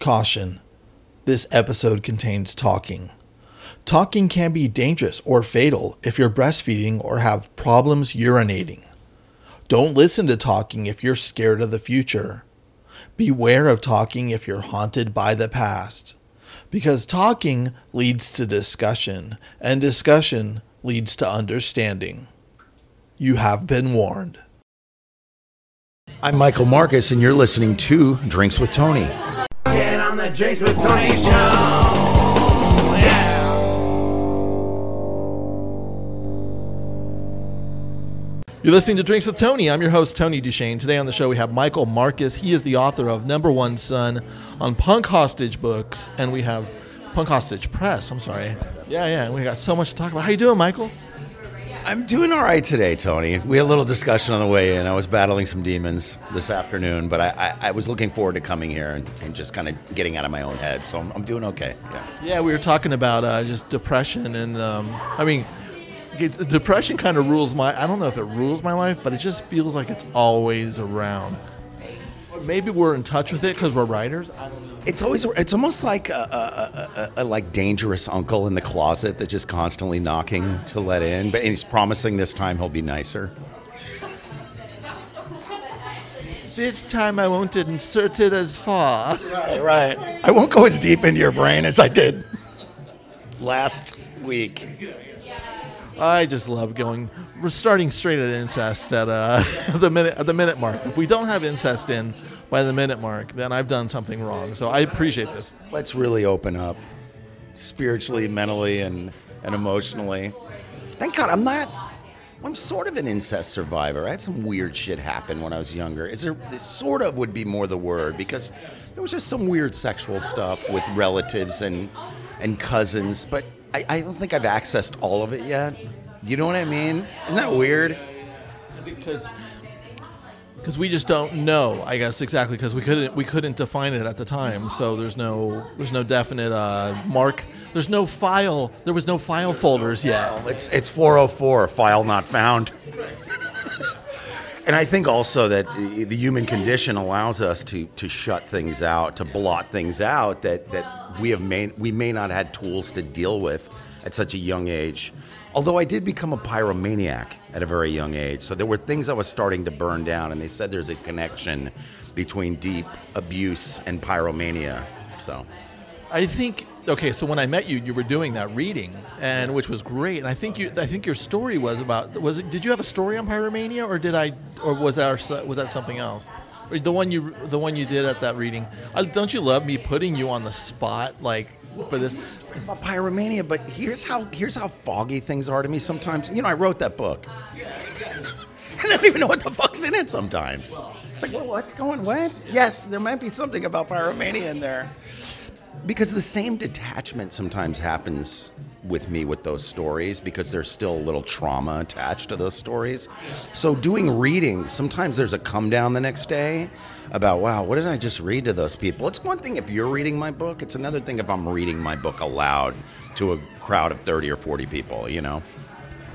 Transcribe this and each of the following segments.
Caution this episode contains talking. Talking can be dangerous or fatal if you're breastfeeding or have problems urinating. Don't listen to talking if you're scared of the future. Beware of talking if you're haunted by the past. Because talking leads to discussion, and discussion leads to understanding. You have been warned. I'm Michael Marcus, and you're listening to Drinks with Tony. Get Drinks with Tony show. You're listening to Drinks with Tony. I'm your host, Tony Duchesne. Today on the show, we have Michael Marcus. He is the author of Number One Son on Punk Hostage Books, and we have Punk Hostage Press. I'm sorry. Yeah, yeah. We got so much to talk about. How you doing, Michael? I'm doing all right today, Tony. We had a little discussion on the way in. I was battling some demons this afternoon, but I, I, I was looking forward to coming here and, and just kind of getting out of my own head. So I'm, I'm doing okay. Yeah. Yeah, we were talking about uh, just depression, and um, I mean, depression kind of rules my. I don't know if it rules my life, but it just feels like it's always around. Or maybe we're in touch with it because we're writers. I don't know. It's always it's almost like a, a, a, a like dangerous uncle in the closet that just constantly knocking to let in, but and he's promising this time he'll be nicer. This time I won't insert it as far. Right, right. I won't go as deep into your brain as I did last week. I just love going. We're starting straight at incest at uh, the minute at the minute mark. If we don't have incest in by the minute mark, then I've done something wrong. So I appreciate this. Let's really open up spiritually, mentally, and, and emotionally. Thank God I'm not. I'm sort of an incest survivor. I had some weird shit happen when I was younger. Is there this sort of would be more the word because there was just some weird sexual stuff with relatives and and cousins, but I, I don't think I've accessed all of it yet. You know what I mean? Isn't that weird? Because because we just don't know. I guess exactly because we couldn't we couldn't define it at the time. So there's no there's no definite uh, mark. There's no file. There was no file folders yet. It's it's 404, file not found. and I think also that the, the human condition allows us to to shut things out, to blot things out that that we have may we may not had tools to deal with at such a young age. Although I did become a pyromaniac at a very young age, so there were things I was starting to burn down, and they said there's a connection between deep abuse and pyromania. So. I think okay. So when I met you, you were doing that reading, and which was great. And I think you, I think your story was about was it? Did you have a story on pyromania, or did I, or was that was that something else? The one you the one you did at that reading. Uh, don't you love me putting you on the spot like for this? It's about pyromania, but here's how here's how foggy things are to me sometimes. You know, I wrote that book. I don't even know what the fuck's in it sometimes. It's like, well, what's going what? Yes, there might be something about pyromania in there. Because the same detachment sometimes happens with me with those stories because there's still a little trauma attached to those stories. So doing readings, sometimes there's a come down the next day about, wow, what did I just read to those people? It's one thing if you're reading my book, it's another thing if I'm reading my book aloud to a crowd of 30 or 40 people, you know?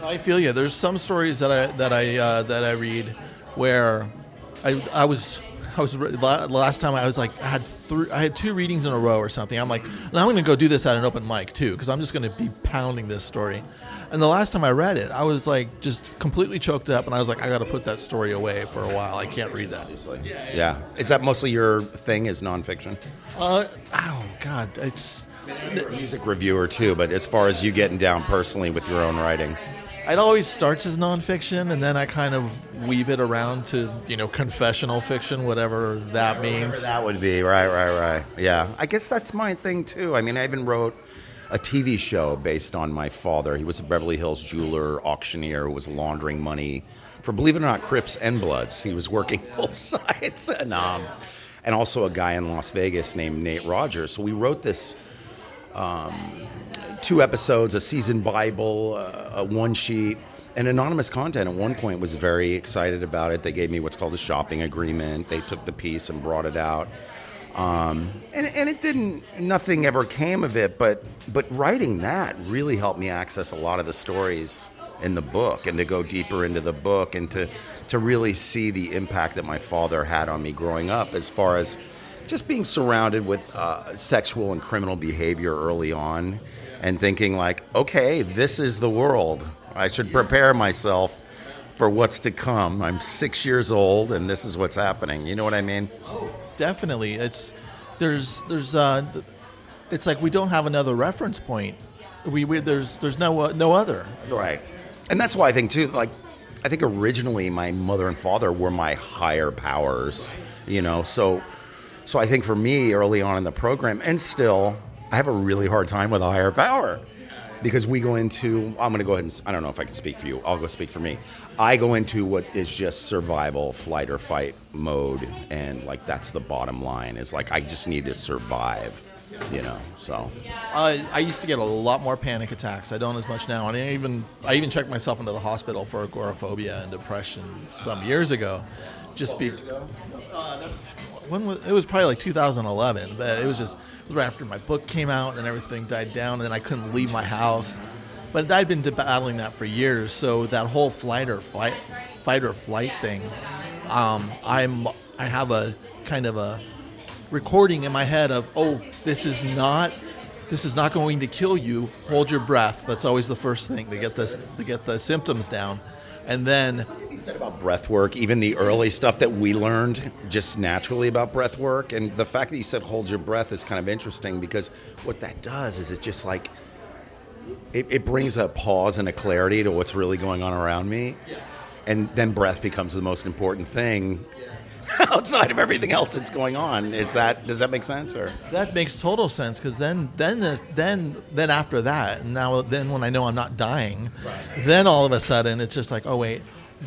I feel you. There's some stories that I that I uh, that I read where I I was I was re- last time I was like I had three I had two readings in a row or something. I'm like now I'm going to go do this at an open mic too because I'm just going to be pounding this story. And the last time I read it, I was like just completely choked up, and I was like, I got to put that story away for a while. I can't read that. Yeah. yeah Is that mostly your thing is nonfiction? Uh, oh God, it's You're a music reviewer too, but as far as you getting down personally with your own writing. It always starts as nonfiction, and then I kind of weave it around to you know confessional fiction, whatever that means. That would be right, right, right. Yeah, I guess that's my thing too. I mean, I even wrote a TV show based on my father. He was a Beverly Hills jeweler, auctioneer, who was laundering money for, believe it or not, Crips and Bloods. He was working both sides, and um, and also a guy in Las Vegas named Nate Rogers. So we wrote this two episodes, a season Bible, uh, a one sheet, and anonymous content. At one point, was very excited about it. They gave me what's called a shopping agreement. They took the piece and brought it out, um, and and it didn't. Nothing ever came of it. But but writing that really helped me access a lot of the stories in the book and to go deeper into the book and to to really see the impact that my father had on me growing up as far as just being surrounded with uh, sexual and criminal behavior early on, and thinking like, okay, this is the world. I should prepare myself for what's to come. I'm six years old, and this is what's happening. You know what I mean? Definitely, it's there's there's uh, it's like we don't have another reference point. We, we there's there's no uh, no other. Right. And that's why I think too, like, I think originally my mother and father were my higher powers, you know. So, so I think for me early on in the program, and still, I have a really hard time with a higher power because we go into. I'm going to go ahead and I don't know if I can speak for you. I'll go speak for me. I go into what is just survival, flight or fight mode, and like that's the bottom line. Is like I just need to survive, you know. So. Uh, I used to get a lot more panic attacks. I don't as much now, and I even I even checked myself into the hospital for agoraphobia and depression some years ago. Just be, when was, it was probably like 2011, but it was just it was right after my book came out and everything died down, and then I couldn't leave my house. But I'd been battling that for years, so that whole flight or fight, fight or flight thing, um, I'm I have a kind of a recording in my head of oh this is not this is not going to kill you. Hold your breath. That's always the first thing to get this to get the symptoms down and then Something to be said about breath work, even the early stuff that we learned just naturally about breath work. And the fact that you said hold your breath is kind of interesting because what that does is it just like, it, it brings a pause and a clarity to what's really going on around me. And then breath becomes the most important thing outside of everything else that's going on. Is that, does that make sense? Or? that makes total sense because then then then then after that and now then when I know I'm not dying then all of a sudden it's just like oh wait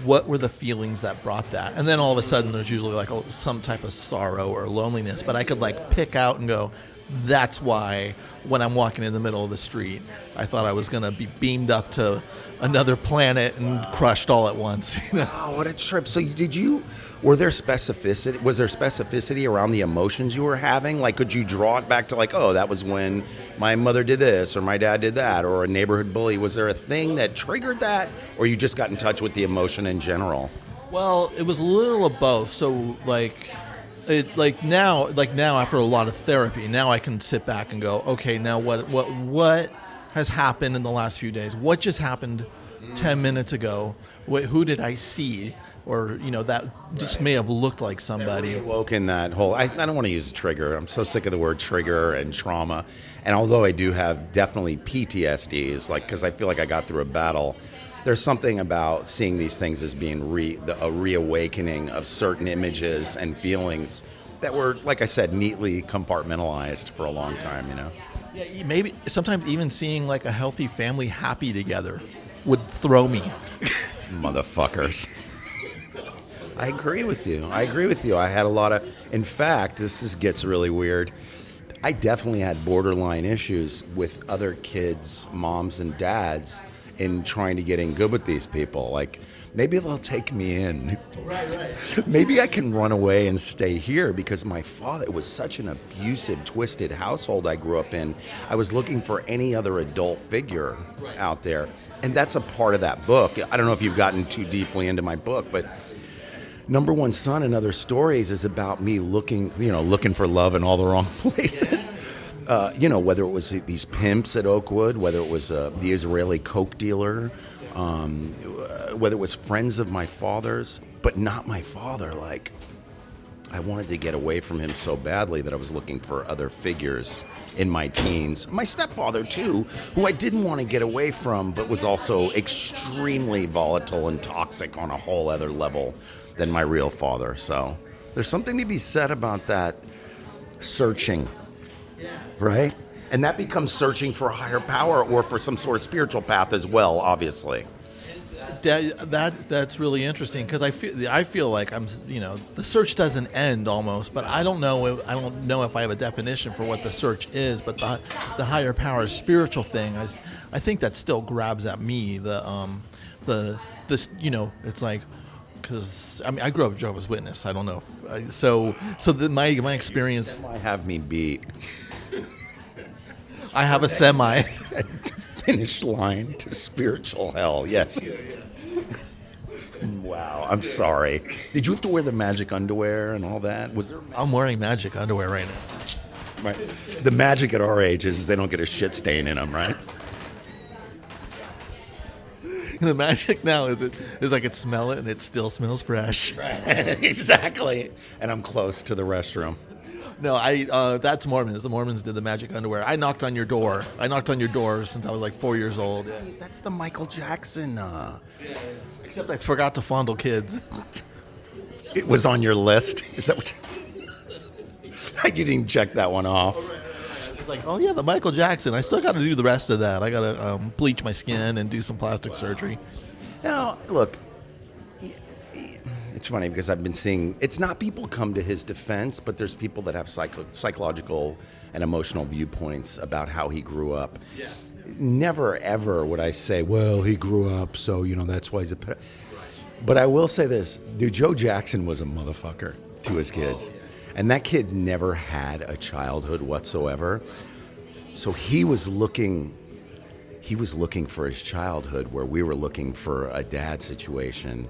what were the feelings that brought that and then all of a sudden there's usually like oh, some type of sorrow or loneliness but I could like pick out and go that's why when I'm walking in the middle of the street I thought I was gonna be beamed up to another planet and crushed all at once you know Oh, what a trip! So, did you? Were there specificity? Was there specificity around the emotions you were having? Like, could you draw it back to like, oh, that was when my mother did this, or my dad did that, or a neighborhood bully? Was there a thing that triggered that, or you just got in touch with the emotion in general? Well, it was a little of both. So like it like now like now after a lot of therapy, now I can sit back and go, okay, now what what what has happened in the last few days? What just happened 10 minutes ago? Wh- who did I see? Or, you know, that just may have looked like somebody. Awoken that whole. I, I don't want to use trigger. I'm so sick of the word trigger and trauma. And although I do have definitely PTSDs, like because I feel like I got through a battle, there's something about seeing these things as being re, the, a reawakening of certain images and feelings that were, like I said, neatly compartmentalized for a long time. You know. Yeah, maybe sometimes even seeing like a healthy family happy together would throw me. motherfuckers. I agree with you. I agree with you. I had a lot of. In fact, this is, gets really weird. I definitely had borderline issues with other kids' moms and dads in trying to get in good with these people. Like, maybe they'll take me in. Right, right. maybe I can run away and stay here because my father it was such an abusive, twisted household I grew up in. I was looking for any other adult figure out there. And that's a part of that book. I don't know if you've gotten too deeply into my book, but Number One Son and Other Stories is about me looking, you know, looking for love in all the wrong places. Uh, you know, whether it was these pimps at Oakwood, whether it was uh, the Israeli coke dealer, um, whether it was friends of my father's, but not my father. Like, I wanted to get away from him so badly that I was looking for other figures in my teens. My stepfather, too, who I didn't want to get away from, but was also extremely volatile and toxic on a whole other level than my real father. So there's something to be said about that searching, right? And that becomes searching for a higher power or for some sort of spiritual path as well, obviously. that, that that's really interesting because I feel I feel like I'm you know the search doesn't end almost, but I don't know if, I don't know if I have a definition for what the search is. But the the higher power spiritual thing, I, I think that still grabs at me. The um the this you know it's like because I mean I grew up Jehovah's Witness. I don't know if I, so so the, my my experience. I have me beat. I have a semi. Finish line to spiritual hell. Yes. Wow, I'm sorry. Did you have to wear the magic underwear and all that? Was there I'm wearing magic underwear right now. right? The magic at our age is they don't get a shit stain in them, right? The magic now is it is I could smell it and it still smells fresh. exactly. And I'm close to the restroom. No, I uh, that's Mormons. The Mormons did the magic underwear. I knocked on your door. I knocked on your door since I was like four years old. That's the Michael Jackson. Uh, Except I forgot to fondle kids. it was on your list. Is that what? I didn't check that one off. It's like, oh yeah, the Michael Jackson. I still got to do the rest of that. I got to um, bleach my skin and do some plastic surgery. Now, look, it's funny because I've been seeing it's not people come to his defense, but there's people that have psycho- psychological and emotional viewpoints about how he grew up. Yeah. Never ever would I say, well, he grew up, so you know that's why he's a. Ped-. But I will say this, dude. Joe Jackson was a motherfucker to his kids, and that kid never had a childhood whatsoever. So he was looking he was looking for his childhood where we were looking for a dad situation.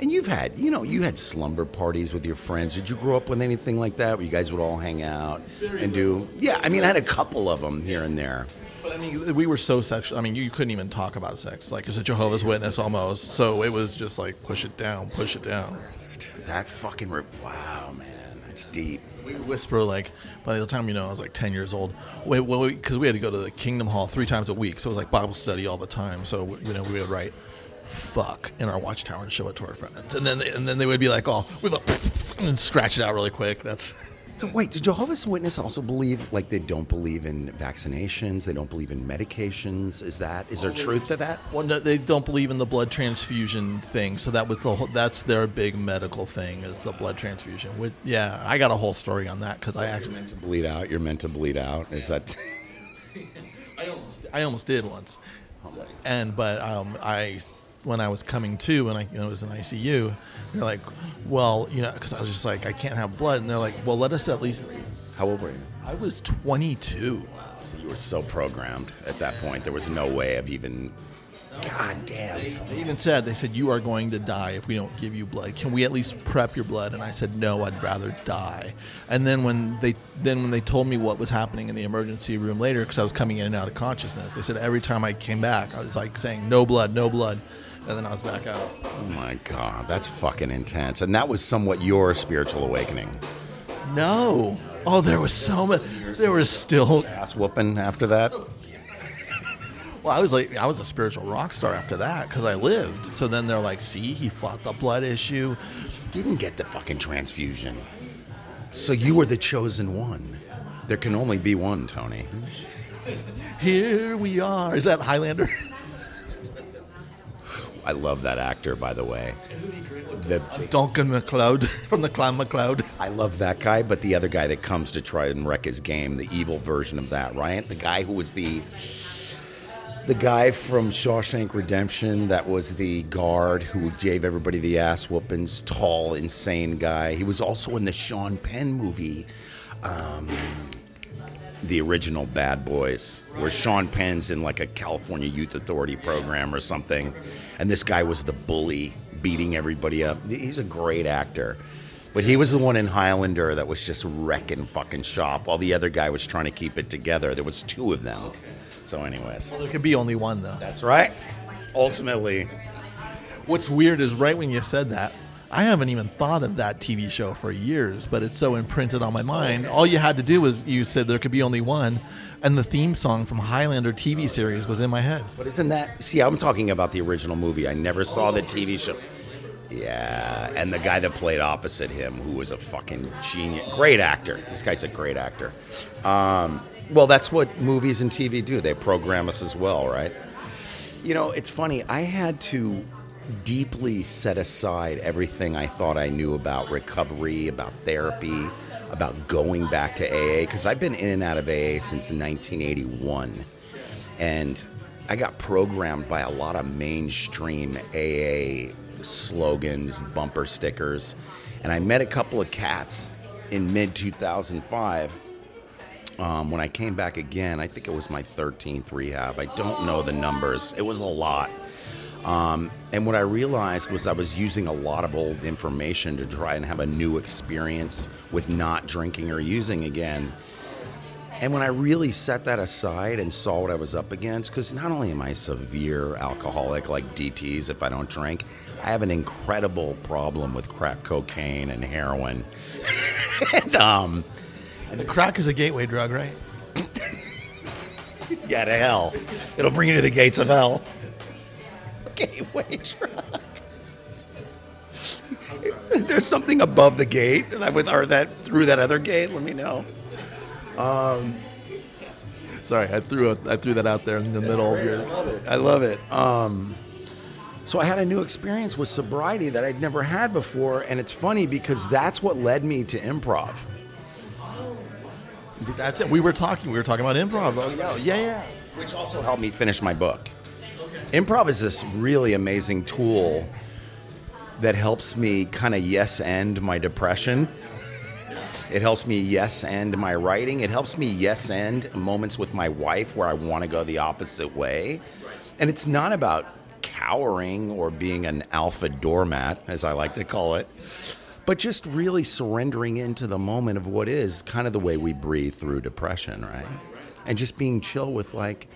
And you've had, you know, you had slumber parties with your friends. Did you grow up with anything like that where you guys would all hang out and do? Yeah, I mean, I had a couple of them here and there. But I mean, we were so sexual. I mean, you couldn't even talk about sex, like as a Jehovah's Witness almost. So it was just like push it down, push it down. That fucking re- wow, man, deep. We whisper like by the time you know I was like ten years old. Wait, well, because we had to go to the Kingdom Hall three times a week, so it was like Bible study all the time. So you know we would write "fuck" in our watchtower and show it to our friends, and then they, and then they would be like, "Oh, we like, and scratch it out really quick." That's So wait, did Jehovah's Witness also believe like they don't believe in vaccinations? They don't believe in medications? Is that is there truth to that? well, no, they don't believe in the blood transfusion thing. So that was the whole, that's their big medical thing is the blood transfusion. Which, yeah, I got a whole story on that because I actually meant to bleed out. You're meant to bleed out. Is that? I almost, I almost did once, and but um, I when I was coming to when I you know was in ICU, they're like, well, you know, because I was just like I can't have blood, and they're like, well, let us at least. How old were you? I was 22. So you were so programmed at that point. There was no way of even. God damn. They even said they said you are going to die if we don't give you blood. Can we at least prep your blood? And I said no, I'd rather die. And then when they then when they told me what was happening in the emergency room later, because I was coming in and out of consciousness, they said every time I came back, I was like saying no blood, no blood, and then I was back out. Oh my God, that's fucking intense. And that was somewhat your spiritual awakening. No. Oh, there was so much. There was still. Ass whooping after that. Well, I was like, I was a spiritual rock star after that because I lived. So then they're like, see, he fought the blood issue. Didn't get the fucking transfusion. So you were the chosen one. There can only be one, Tony. Here we are. Is that Highlander? I love that actor, by the way. The, Duncan MacLeod from the Clan MacLeod. I love that guy, but the other guy that comes to try and wreck his game, the evil version of that, right? The guy who was the the guy from Shawshank Redemption that was the guard who gave everybody the ass whoopings, tall, insane guy. He was also in the Sean Penn movie, um, the original Bad Boys, where Sean Penn's in like a California Youth Authority program or something, and this guy was the bully, beating everybody up. He's a great actor. But he was the one in Highlander that was just wrecking fucking shop while the other guy was trying to keep it together. There was two of them. So, anyways, Well, there could be only one though. that's right. Ultimately, What's weird is right when you said that, I haven't even thought of that TV show for years, but it's so imprinted on my mind. All you had to do was you said there could be only one, and the theme song from Highlander TV series was in my head. but isn't that? See, I'm talking about the original movie. I never saw the TV show. Yeah, and the guy that played opposite him, who was a fucking genius, great actor. This guy's a great actor. Um, well, that's what movies and TV do. They program us as well, right? You know, it's funny. I had to deeply set aside everything I thought I knew about recovery, about therapy, about going back to AA, because I've been in and out of AA since 1981. And I got programmed by a lot of mainstream AA slogans, bumper stickers. And I met a couple of cats in mid 2005 um, when I came back again, I think it was my 13th rehab. I don't know the numbers. It was a lot. Um, and what I realized was I was using a lot of old information to try and have a new experience with not drinking or using again. And when I really set that aside and saw what I was up against, because not only am I a severe alcoholic like DTs if I don't drink, I have an incredible problem with crack cocaine and heroin. and, um, And crack is a gateway drug, right? yeah, to hell. It'll bring you to the gates of hell. Gateway. If there's something above the gate that with or that through that other gate, let me know. Um, Sorry, I threw I threw that out there in the middle of your. I love it. Um, so I had a new experience with sobriety that I'd never had before, and it's funny because that's what led me to improv. That's it. We were talking. We were talking about improv. Oh, yeah, yeah. which also helped me finish my book. Improv is this really amazing tool that helps me kind of yes end my depression. It helps me yes end my writing. It helps me yes end moments with my wife where I want to go the opposite way. And it's not about cowering or being an alpha doormat, as I like to call it, but just really surrendering into the moment of what is kind of the way we breathe through depression, right? And just being chill with like,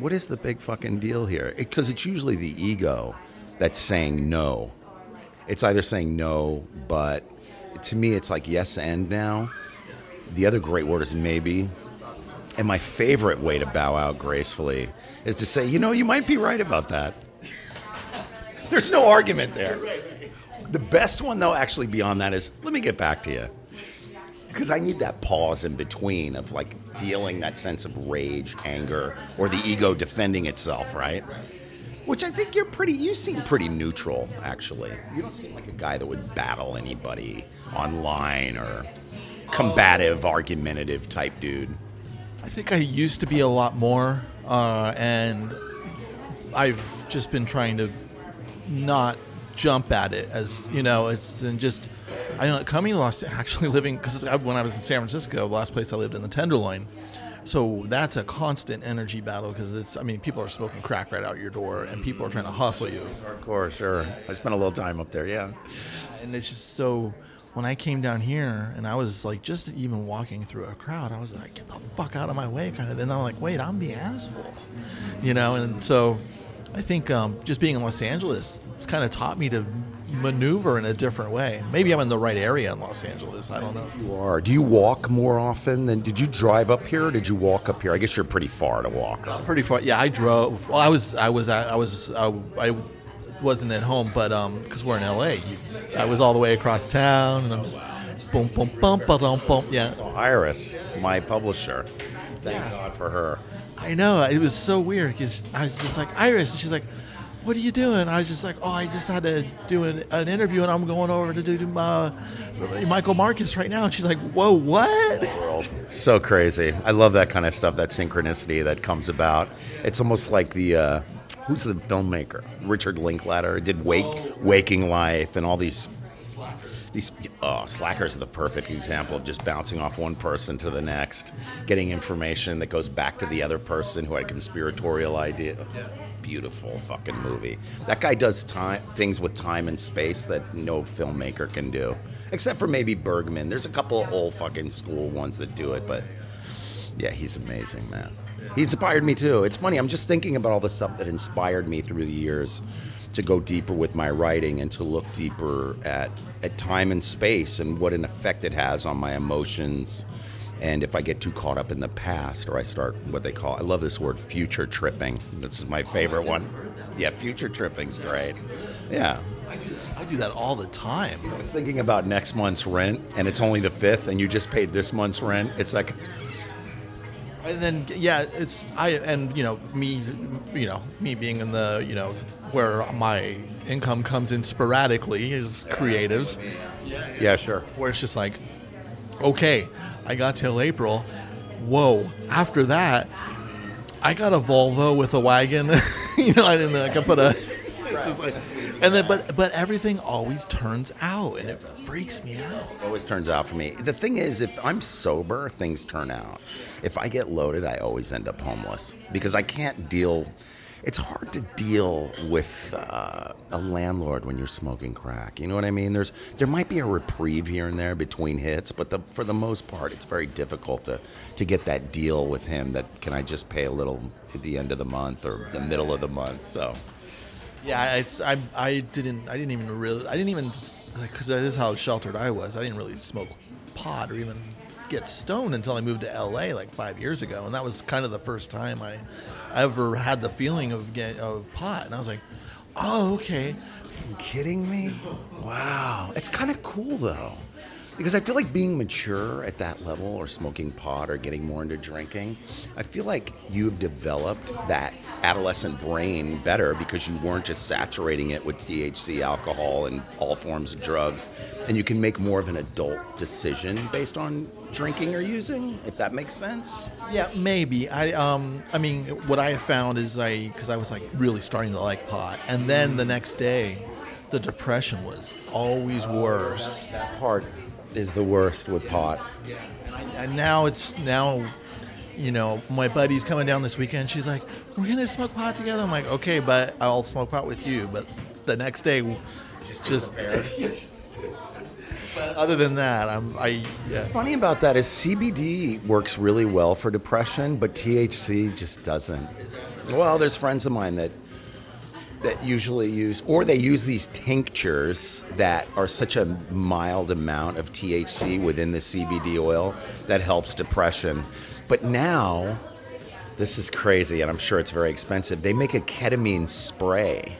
what is the big fucking deal here? Because it's usually the ego that's saying no. It's either saying no, but to me, it's like yes and now. The other great word is maybe. And my favorite way to bow out gracefully is to say, you know, you might be right about that. There's no argument there. The best one, though, actually beyond that is let me get back to you. Because I need that pause in between of like feeling that sense of rage, anger, or the ego defending itself, right? Which I think you're pretty, you seem pretty neutral, actually. You don't seem like a guy that would battle anybody online or combative, argumentative type dude. I think I used to be a lot more, uh, and I've just been trying to not jump at it as you know. It's and just I know coming to Los actually living because when I was in San Francisco, the last place I lived in the Tenderloin. So that's a constant energy battle because it's. I mean, people are smoking crack right out your door, and people are trying to hustle you. It's Hardcore, sure. I spent a little time up there, yeah. and it's just so when I came down here and I was like just even walking through a crowd, I was like, get the fuck out of my way, kind of. Then I'm like, wait, I'm the asshole, you know. And so I think um, just being in Los Angeles, kind of taught me to maneuver in a different way. Maybe I'm in the right area in Los Angeles. I don't know. You are. Do you walk more often than did you drive up here or did you walk up here? I guess you're pretty far to walk. Pretty far. Yeah, I drove. Well, I was, I was, I was, I, I wasn't at home, but um, because we're in LA, I was all the way across town, and I'm just boom, boom, boom, dum, bum. Yeah, Iris, my publisher. Thank God for her. I know. It was so weird because I was just like Iris, and she's like, "What are you doing?" I was just like, "Oh, I just had to do an, an interview, and I'm going over to do uh, Michael Marcus right now." And she's like, "Whoa, what?" So crazy. I love that kind of stuff, that synchronicity that comes about. It's almost like the uh, who's the filmmaker? Richard Linklater did Wake Waking Life and all these these oh, slackers are the perfect example of just bouncing off one person to the next, getting information that goes back to the other person who had a conspiratorial idea. Beautiful fucking movie. That guy does time things with time and space that no filmmaker can do, except for maybe Bergman. There's a couple of old fucking school ones that do it, but yeah, he's amazing, man. He inspired me too. It's funny. I'm just thinking about all the stuff that inspired me through the years to go deeper with my writing and to look deeper at at time and space and what an effect it has on my emotions. And if I get too caught up in the past or I start what they call, I love this word, future tripping. This is my favorite one. Yeah, future tripping's great. Yeah. I do that all the time. I was thinking about next month's rent and it's only the fifth and you just paid this month's rent. It's like, And then yeah, it's I and you know me, you know me being in the you know where my income comes in sporadically is creatives. Yeah, yeah, sure. where it's just like, okay, I got till April. Whoa! After that, I got a Volvo with a wagon. you know, I didn't. I can put a. like- and then, but but everything always turns out, and it freaks me out. always turns out for me. The thing is, if I'm sober, things turn out. If I get loaded, I always end up homeless because I can't deal. It's hard to deal with uh, a landlord when you're smoking crack. You know what I mean? There's there might be a reprieve here and there between hits, but the, for the most part, it's very difficult to to get that deal with him. That can I just pay a little at the end of the month or the middle of the month? So Yeah, it's I I didn't I didn't even really I didn't even because this is how sheltered I was. I didn't really smoke pot or even get stoned until I moved to LA like five years ago, and that was kind of the first time I ever had the feeling of get, of pot, and I was like, oh okay. you kidding me? Wow. It's kind of cool though. Because I feel like being mature at that level or smoking pot or getting more into drinking, I feel like you've developed that adolescent brain better because you weren't just saturating it with THC, alcohol, and all forms of drugs. And you can make more of an adult decision based on drinking or using, if that makes sense. Yeah, maybe. I um I mean, what I found is I because I was like really starting to like pot, and then the next day, the depression was always worse. That part is the worst with pot. And, I, and now it's now, you know, my buddy's coming down this weekend. She's like, "We're gonna smoke pot together." I'm like, "Okay, but I'll smoke pot with you." But the next day, just. but other than that, I'm I yeah. funny about that is CBD works really well for depression, but THC just doesn't. Well, there's friends of mine that that usually use or they use these tinctures that are such a mild amount of THC within the CBD oil that helps depression. But now this is crazy and I'm sure it's very expensive. They make a ketamine spray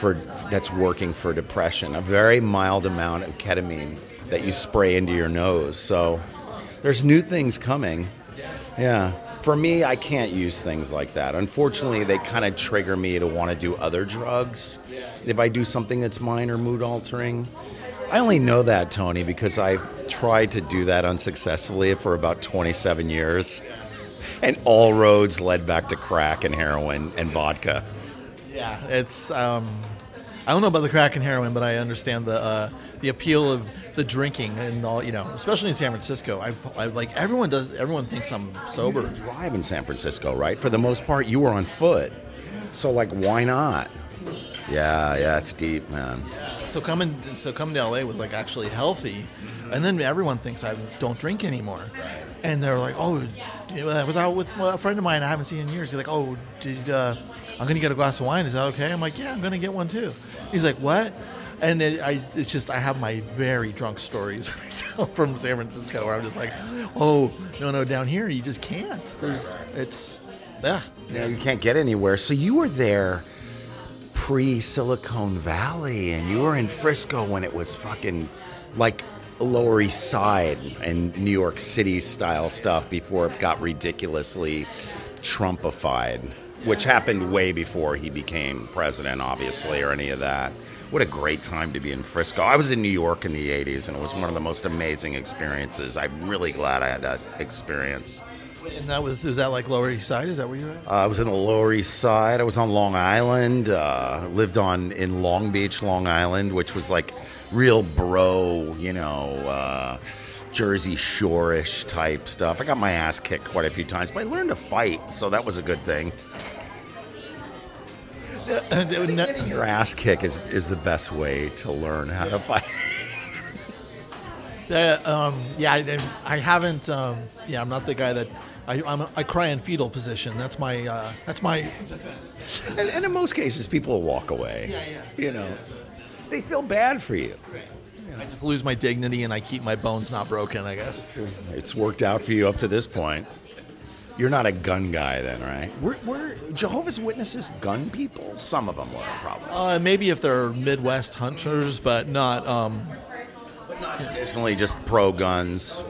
for that's working for depression. A very mild amount of ketamine that you spray into your nose. So there's new things coming. Yeah. For me, I can't use things like that. Unfortunately, they kind of trigger me to want to do other drugs. If I do something that's minor mood altering, I only know that, Tony, because I tried to do that unsuccessfully for about 27 years. And all roads led back to crack and heroin and vodka. Yeah, it's. Um, I don't know about the crack and heroin, but I understand the uh, the appeal of the drinking and all. You know, especially in San Francisco. I've, I like everyone does. Everyone thinks I'm sober. drive in San Francisco, right? For the most part, you were on foot. So, like, why not? Yeah, yeah, it's deep, man. So coming, so coming to LA was like actually healthy, and then everyone thinks I don't drink anymore, and they're like, "Oh, you I was out with a friend of mine I haven't seen in years." He's like, "Oh, did uh, I'm gonna get a glass of wine? Is that okay?" I'm like, "Yeah, I'm gonna get one too." He's like, "What?" And it, I, it's just I have my very drunk stories I tell from San Francisco where I'm just like, "Oh, no, no, down here you just can't. There's, it's, yeah, Yeah, you can't get anywhere. So you were there pre Silicon Valley, and you were in Frisco when it was fucking like Lower East Side and New York City style stuff before it got ridiculously Trumpified, which happened way before he became president, obviously, or any of that. What a great time to be in Frisco. I was in New York in the 80s, and it was one of the most amazing experiences. I'm really glad I had that experience. And that was is that like Lower East Side? Is that where you're at? Uh, I was in the Lower East Side. I was on Long Island. Uh, lived on in Long Beach, Long Island, which was like real bro, you know, uh, Jersey Shore-ish type stuff. I got my ass kicked quite a few times, but I learned to fight, so that was a good thing. Your ass kick is, is the best way to learn how to fight. Uh, um, yeah, I, I haven't. Um, yeah, I'm not the guy that I, I'm, I cry in fetal position. That's my. Uh, that's my defense. and, and in most cases, people will walk away. Yeah, yeah. You know, they feel bad for you. I just lose my dignity and I keep my bones not broken. I guess. It's worked out for you up to this point. You're not a gun guy, then, right? Were, were Jehovah's Witnesses gun people? Some of them were, probably. Uh, maybe if they're Midwest hunters, but not. Um, Traditionally, just pro guns,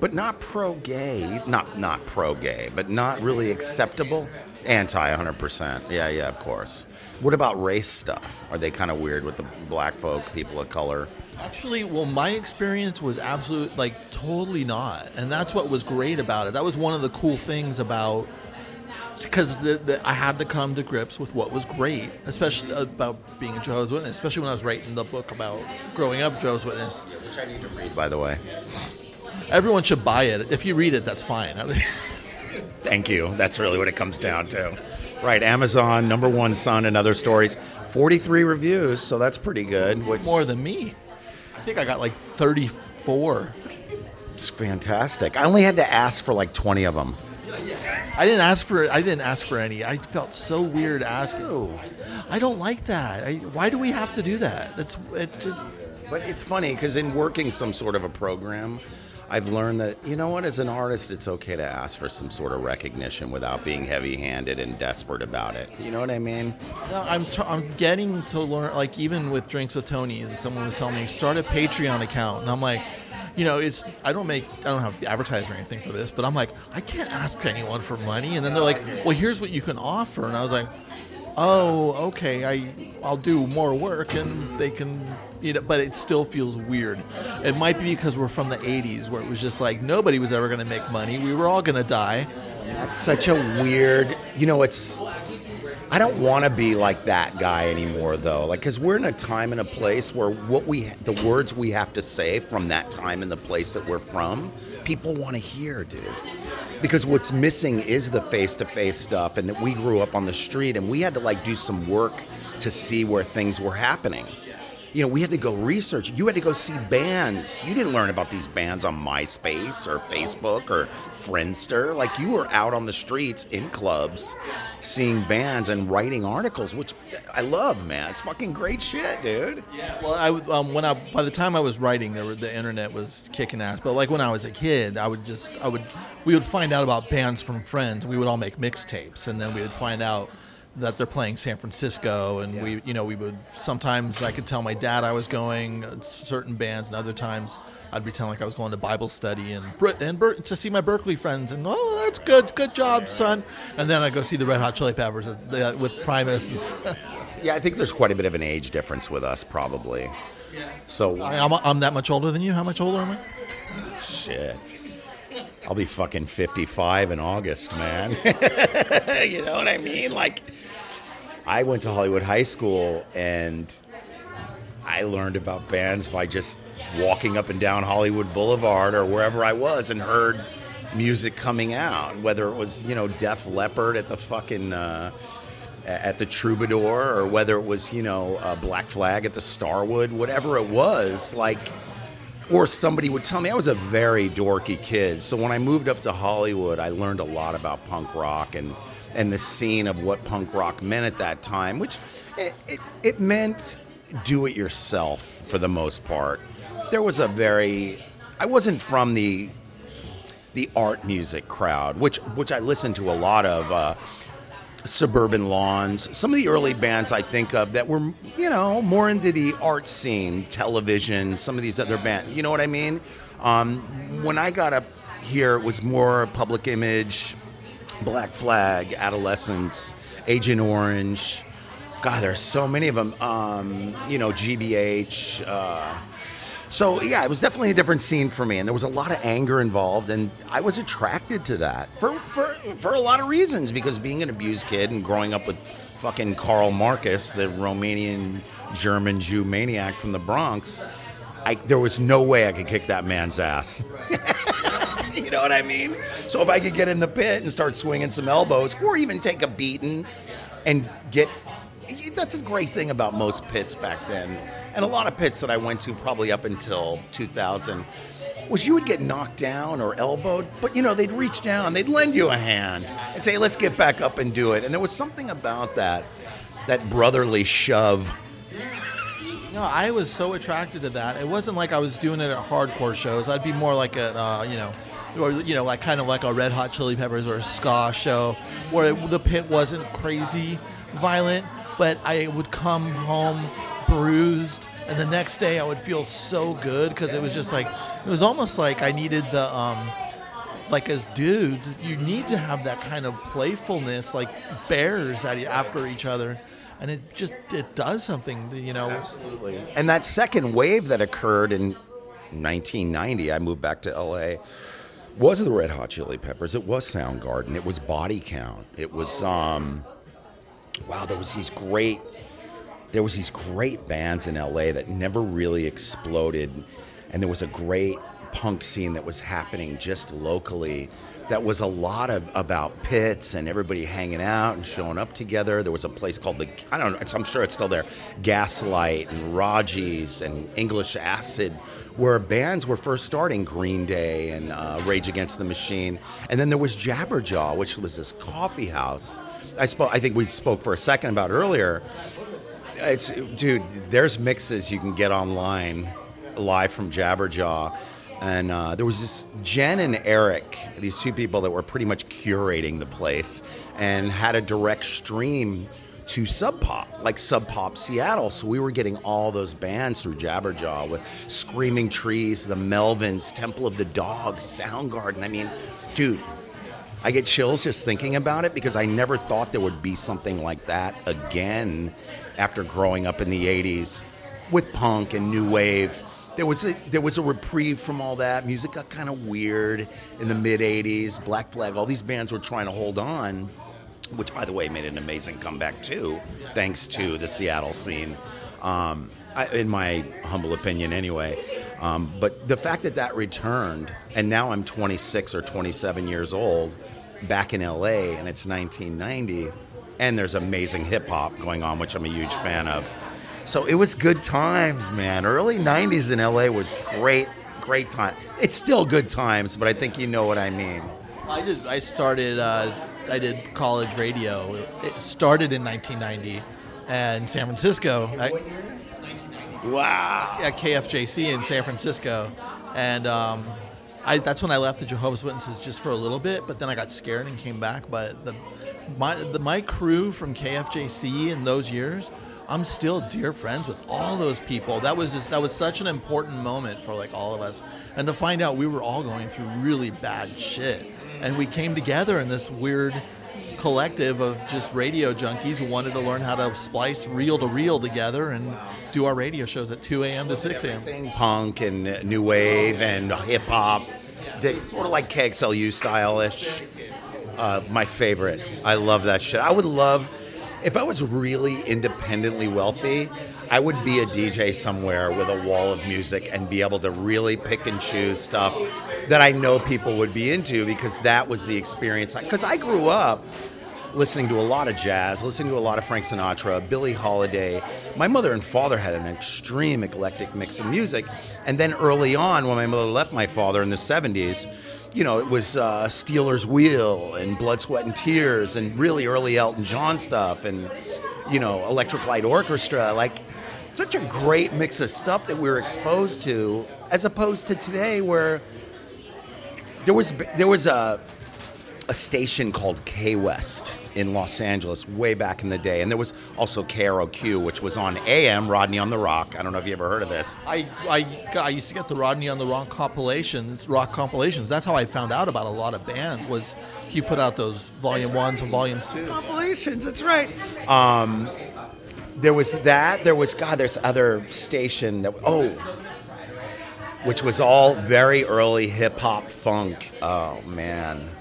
but not pro gay. Not not pro gay, but not really acceptable. Anti, 100%. Yeah, yeah, of course. What about race stuff? Are they kind of weird with the black folk, people of color? Actually, well, my experience was absolute, like, totally not, and that's what was great about it. That was one of the cool things about, because the, the, I had to come to grips with what was great, especially about being a Jehovah's Witness, especially when I was writing the book about growing up Jehovah's Witness. Which I need to read, by the way. Everyone should buy it. If you read it, that's fine. Thank you. That's really what it comes down to. Right, Amazon, number one son, and other stories. 43 reviews, so that's pretty good. Which More than me. I think I got like 34. It's fantastic. I only had to ask for like 20 of them. I didn't ask for I didn't ask for any. I felt so weird asking. I don't like that. I, why do we have to do that? That's it just But it's funny because in working some sort of a program, I've learned that you know what, as an artist, it's okay to ask for some sort of recognition without being heavy-handed and desperate about it. You know what I mean? I'm t- I'm getting to learn like even with drinks with Tony and someone was telling me start a Patreon account and I'm like, you know, it's I don't make I don't have advertising or anything for this, but I'm like I can't ask anyone for money and then they're like, well, here's what you can offer and I was like, oh, okay, I I'll do more work and they can. You know, but it still feels weird. It might be because we're from the '80s, where it was just like nobody was ever going to make money. We were all going to die. That's such a weird. You know, it's. I don't want to be like that guy anymore, though. Like, because we're in a time and a place where what we, the words we have to say from that time and the place that we're from, people want to hear, dude. Because what's missing is the face-to-face stuff, and that we grew up on the street, and we had to like do some work to see where things were happening. You know, we had to go research. You had to go see bands. You didn't learn about these bands on MySpace or Facebook or Friendster. Like you were out on the streets in clubs, seeing bands and writing articles, which I love, man. It's fucking great shit, dude. Yeah. Well, I um, when I by the time I was writing, there were, the internet was kicking ass. But like when I was a kid, I would just I would we would find out about bands from friends. We would all make mixtapes, and then we would find out that they're playing San Francisco, and we you know we would sometimes I could tell my dad I was going uh, certain bands, and other times I'd be telling like I was going to Bible study and Brit and Ber- to see my Berkeley friends, and oh that's good, good job, son. And then I go see the Red Hot Chili Peppers uh, the- with Primus. And Yeah, I think there's quite a bit of an age difference with us, probably. Yeah. So I- I'm, I'm that much older than you. How much older am I? Shit. I'll be fucking 55 in August, man. you know what I mean? Like, I went to Hollywood High School and I learned about bands by just walking up and down Hollywood Boulevard or wherever I was and heard music coming out, whether it was, you know, Def Leppard at the fucking. Uh, at the Troubadour, or whether it was, you know, uh, Black Flag at the Starwood, whatever it was, like, or somebody would tell me I was a very dorky kid. So when I moved up to Hollywood, I learned a lot about punk rock and and the scene of what punk rock meant at that time, which it, it, it meant do it yourself for the most part. There was a very I wasn't from the the art music crowd, which which I listened to a lot of. Uh, Suburban Lawns, some of the early bands I think of that were, you know, more into the art scene, television, some of these other bands. You know what I mean? Um, when I got up here, it was more public image, Black Flag, Adolescents, Agent Orange. God, there's so many of them. Um, you know, GBH. Uh, so yeah, it was definitely a different scene for me, and there was a lot of anger involved, and I was attracted to that for for for a lot of reasons. Because being an abused kid and growing up with fucking Karl Marcus, the Romanian German Jew maniac from the Bronx, I, there was no way I could kick that man's ass. you know what I mean? So if I could get in the pit and start swinging some elbows, or even take a beating, and get that's a great thing about most pits back then, and a lot of pits that I went to probably up until 2000 was you would get knocked down or elbowed, but you know they'd reach down, they'd lend you a hand and say, "Let's get back up and do it." And there was something about that, that brotherly shove. No, I was so attracted to that. It wasn't like I was doing it at hardcore shows. I'd be more like a, uh, you know, or you know, like kind of like a Red Hot Chili Peppers or a ska show, where it, the pit wasn't crazy violent, but I would come home bruised, and the next day I would feel so good because it was just like it was almost like I needed the um, like as dudes, you need to have that kind of playfulness, like bears at after each other, and it just it does something, you know. Absolutely. And that second wave that occurred in 1990, I moved back to LA, was the Red Hot Chili Peppers. It was Soundgarden. It was Body Count. It was um, wow. There was these great, there was these great bands in LA that never really exploded, and there was a great punk scene that was happening just locally that was a lot of about pits and everybody hanging out and showing up together. There was a place called the I don't know, I'm sure it's still there, Gaslight and Raji's and English Acid, where bands were first starting, Green Day and uh, Rage Against the Machine, and then there was Jabberjaw, which was this coffee house. I spoke. I think we spoke for a second about earlier. It's dude. There's mixes you can get online, live from Jabberjaw and uh, there was this Jen and Eric, these two people that were pretty much curating the place, and had a direct stream to Sub Pop, like Sub Pop Seattle. So we were getting all those bands through Jabberjaw with Screaming Trees, the Melvins, Temple of the Dog, Soundgarden. I mean, dude, I get chills just thinking about it because I never thought there would be something like that again after growing up in the 80s with punk and new wave there was a, there was a reprieve from all that. Music got kind of weird in the mid '80s. Black Flag, all these bands were trying to hold on, which, by the way, made an amazing comeback too, thanks to the Seattle scene. Um, I, in my humble opinion, anyway. Um, but the fact that that returned, and now I'm 26 or 27 years old, back in LA, and it's 1990, and there's amazing hip hop going on, which I'm a huge fan of. So it was good times, man. Early 90s in LA was great, great time. It's still good times, but I think you know what I mean. I did. I started. Uh, I did college radio. It started in 1990, and San Francisco. I, wow. At KFJC in San Francisco, and um, I, that's when I left the Jehovah's Witnesses just for a little bit. But then I got scared and came back. But the my the, my crew from KFJC in those years I'm still dear friends with all those people. That was just that was such an important moment for like all of us, and to find out we were all going through really bad shit, and we came together in this weird collective of just radio junkies who wanted to learn how to splice reel to reel together and do our radio shows at 2 a.m. to 6 a.m. Punk and new wave and hip hop, sort of like KXLU style ish. Uh, my favorite. I love that shit. I would love if I was really independently wealthy, I would be a DJ somewhere with a wall of music and be able to really pick and choose stuff that I know people would be into because that was the experience. Because I grew up listening to a lot of jazz, listening to a lot of Frank Sinatra, Billie Holiday. My mother and father had an extreme eclectic mix of music. And then early on, when my mother left my father in the 70s, you know, it was uh, Stealers Wheel and Blood, Sweat, and Tears and really early Elton John stuff and, you know, Electric Light Orchestra. Like, such a great mix of stuff that we were exposed to, as opposed to today where there was there was a a station called K West in Los Angeles way back in the day, and there was also KROQ, which was on AM Rodney on the Rock. I don't know if you ever heard of this. I I, I used to get the Rodney on the Rock compilations, rock compilations. That's how I found out about a lot of bands. Was he put out those volume ones and volumes two compilations? That's right. Um, there was that. There was God. There's other station that oh which was all very early hip hop funk. Oh man.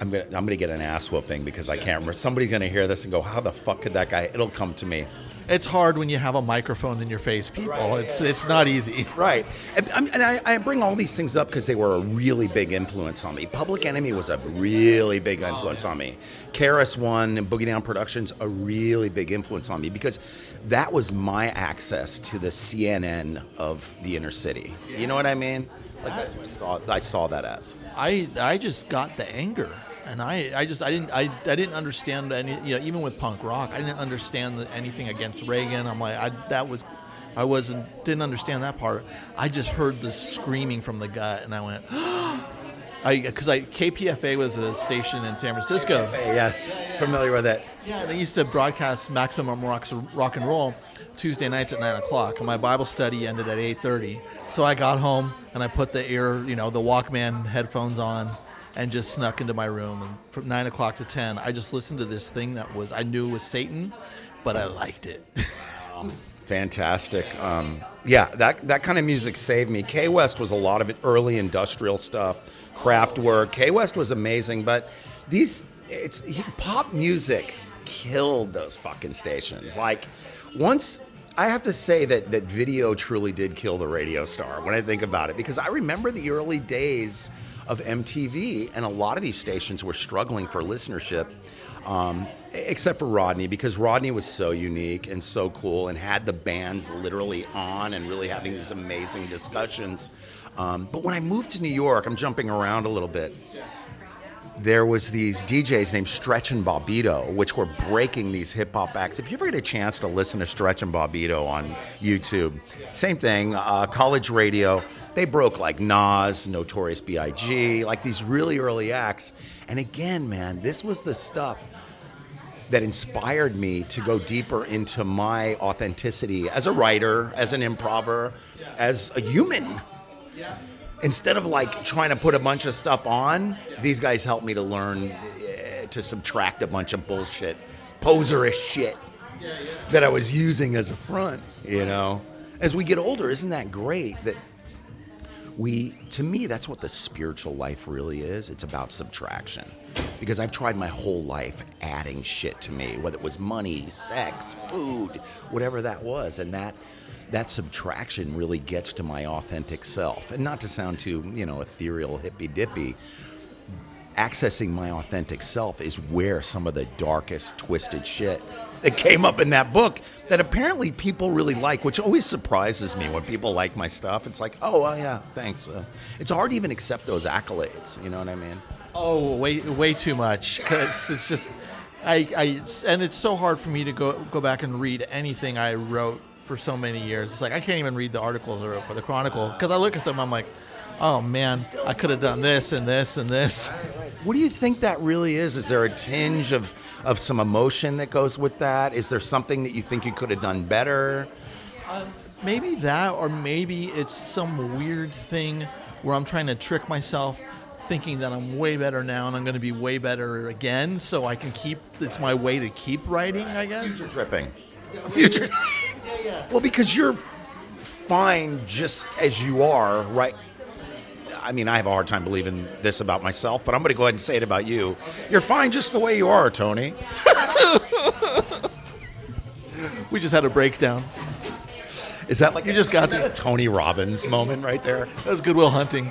I'm gonna I'm gonna get an ass whooping because I can't remember. Somebody's gonna hear this and go, "How the fuck could that guy?" It'll come to me. It's hard when you have a microphone in your face, people. Right. It's it's not easy. Right, and, and I, I, bring all these things up because they were a really big influence on me. Public Enemy was a really big oh, influence on me. KRS One and Boogie Down Productions a really big influence on me because that was my access to the CNN of the inner city. You know what I mean? Like that's what I saw. I saw that as. I I just got the anger and I, I just I didn't I, I didn't understand any you know even with punk rock I didn't understand anything against Reagan. I'm like I that was I wasn't didn't understand that part. I just heard the screaming from the gut and I went I because I KPFA was a station in San Francisco. KPFA, yes. Familiar with it. Yeah they used to broadcast Maximum Rock, rock and Roll Tuesday nights at nine o'clock. And my Bible study ended at eight thirty. So I got home and I put the ear you know the Walkman headphones on and just snuck into my room. And from nine o'clock to ten, I just listened to this thing that was I knew was Satan, but I liked it. Fantastic. Um, yeah, that that kind of music saved me. K West was a lot of it early industrial stuff, Kraftwerk. K West was amazing, but these it's pop music killed those fucking stations. Like once I have to say that that video truly did kill the radio star when I think about it because I remember the early days of MTV and a lot of these stations were struggling for listenership. Um, except for Rodney, because Rodney was so unique and so cool and had the bands literally on and really having these amazing discussions. Um, but when I moved to New York, I'm jumping around a little bit there was these DJs named Stretch and Bobbito, which were breaking these hip hop acts. If you ever get a chance to listen to Stretch and Bobbito on YouTube, same thing. Uh, college radio, they broke like Nas, Notorious B.I.G., like these really early acts. And again, man, this was the stuff that inspired me to go deeper into my authenticity as a writer, as an improver, as a human instead of like trying to put a bunch of stuff on, these guys helped me to learn uh, to subtract a bunch of bullshit, poserish shit that I was using as a front. You know, as we get older, isn't that great that we to me that's what the spiritual life really is. It's about subtraction. Because i've tried my whole life adding shit to me whether it was money sex food whatever that was. And that that subtraction really gets to my authentic self. And not to sound too, you know, ethereal, hippy dippy, accessing my authentic self is where some of the darkest, twisted shit that came up in that book that apparently people really like, which always surprises me when people like my stuff. It's like, oh, well, yeah, thanks. Uh, it's hard to even accept those accolades. You know what I mean? Oh, way way too much. Cause it's just, I, I, and it's so hard for me to go go back and read anything I wrote for so many years. It's like I can't even read the articles or for the Chronicle because I look at them. I'm like, oh man, I could have done this and this and this. What do you think that really is? Is there a tinge of of some emotion that goes with that? Is there something that you think you could have done better? Um, maybe that, or maybe it's some weird thing where I'm trying to trick myself. Thinking that I'm way better now and I'm going to be way better again, so I can keep. It's my way to keep writing, I guess. Future tripping. Future. Well, because you're fine just as you are, right? I mean, I have a hard time believing this about myself, but I'm going to go ahead and say it about you. You're fine just the way you are, Tony. we just had a breakdown. Is that like you just got a Tony Robbins moment right there? That was Good Will Hunting.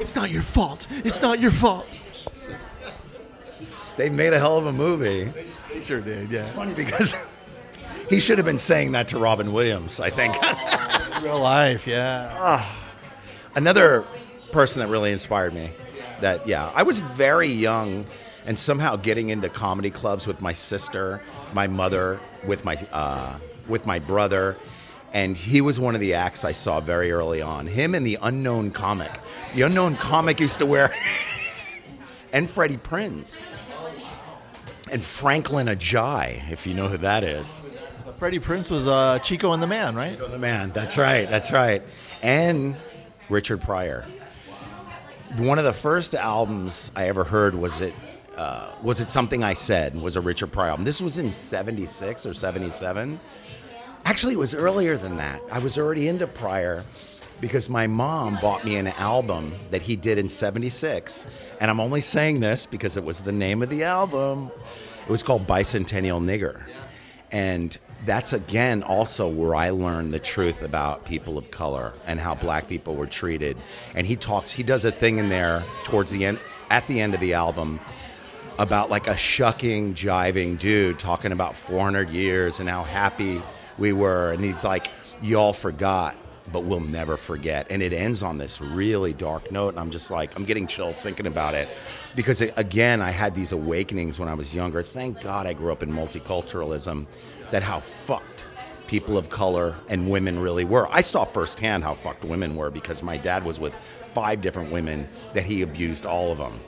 it's not your fault. It's not your fault. They made a hell of a movie. They sure did. Yeah. It's funny because he should have been saying that to Robin Williams, I think. Real life, yeah. Ah. Another person that really inspired me. That yeah, I was very young, and somehow getting into comedy clubs with my sister, my mother, with my uh, with my brother, and he was one of the acts I saw very early on. Him and the unknown comic. The unknown comic used to wear, and Freddie Prinze, and Franklin Ajaye, if you know who that is. Freddie Prinze was uh, Chico and the Man, right? Chico and the Man. That's right. That's right. And Richard Pryor. One of the first albums I ever heard was it uh, was it something I said was a Richard Pryor album. This was in '76 or '77. Actually, it was earlier than that. I was already into Pryor because my mom bought me an album that he did in 76 and i'm only saying this because it was the name of the album it was called bicentennial nigger and that's again also where I learned the truth about people of color and how black people were treated. And he talks, he does a thing in there towards the end, at the end of the album, about like a shucking, jiving dude talking about 400 years and how happy we were. And he's like, y'all forgot, but we'll never forget. And it ends on this really dark note. And I'm just like, I'm getting chills thinking about it because it, again, I had these awakenings when I was younger. Thank God I grew up in multiculturalism that how fucked people of color and women really were. I saw firsthand how fucked women were because my dad was with five different women that he abused all of them.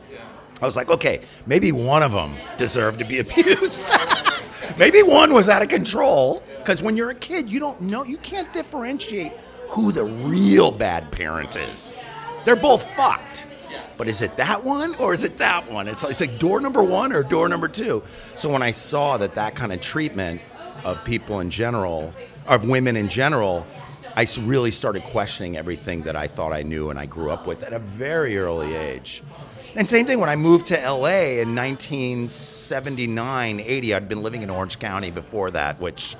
I was like, okay, maybe one of them deserved to be abused. maybe one was out of control because when you're a kid, you don't know, you can't differentiate who the real bad parent is. They're both fucked. But is it that one or is it that one? It's like, it's like door number one or door number two. So when I saw that that kind of treatment of people in general, of women in general, I really started questioning everything that I thought I knew and I grew up with at a very early age. And same thing when I moved to LA in 1979, 80. I'd been living in Orange County before that, which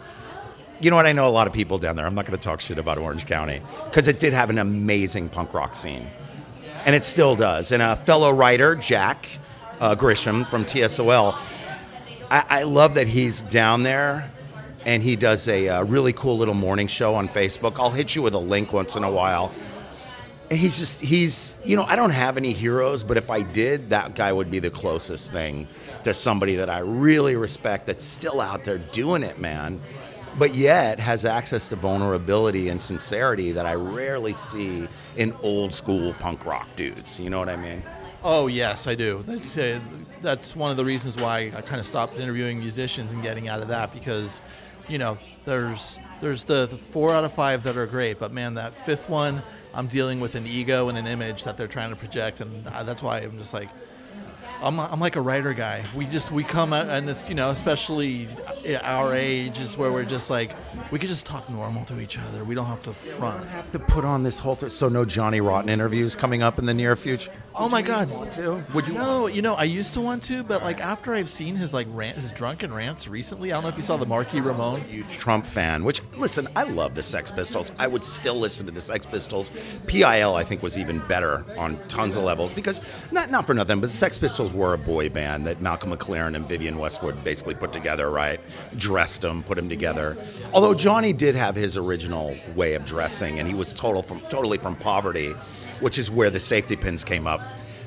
you know what? I know a lot of people down there. I'm not going to talk shit about Orange County because it did have an amazing punk rock scene, and it still does. And a fellow writer, Jack uh, Grisham from TSOL, I, I love that he's down there and he does a uh, really cool little morning show on Facebook. I'll hit you with a link once in a while. And he's just, he's, you know, I don't have any heroes, but if I did, that guy would be the closest thing to somebody that I really respect that's still out there doing it, man. But yet has access to vulnerability and sincerity that I rarely see in old school punk rock dudes. You know what I mean? Oh yes, I do. That's uh, that's one of the reasons why I kind of stopped interviewing musicians and getting out of that because, you know, there's there's the, the four out of five that are great, but man, that fifth one, I'm dealing with an ego and an image that they're trying to project, and that's why I'm just like, I'm, I'm like a writer guy. We just we come out and it's you know especially our age is where we're just like we could just talk normal to each other. We don't have to front. we have to put on this whole. Th- so no Johnny Rotten interviews coming up in the near future. Oh my God! Want to? Would you? No, you know I used to want to, but like after I've seen his like rant, his drunken rants recently. I don't know if you saw the Marquis Ramone. Huge Trump fan. Which listen, I love the Sex Pistols. I would still listen to the Sex Pistols. PIL I think was even better on tons of levels because not not for nothing, but the Sex Pistols were a boy band that Malcolm McLaren and Vivienne Westwood basically put together. Right, dressed them, put them together. Although Johnny did have his original way of dressing, and he was total from totally from poverty, which is where the safety pins came up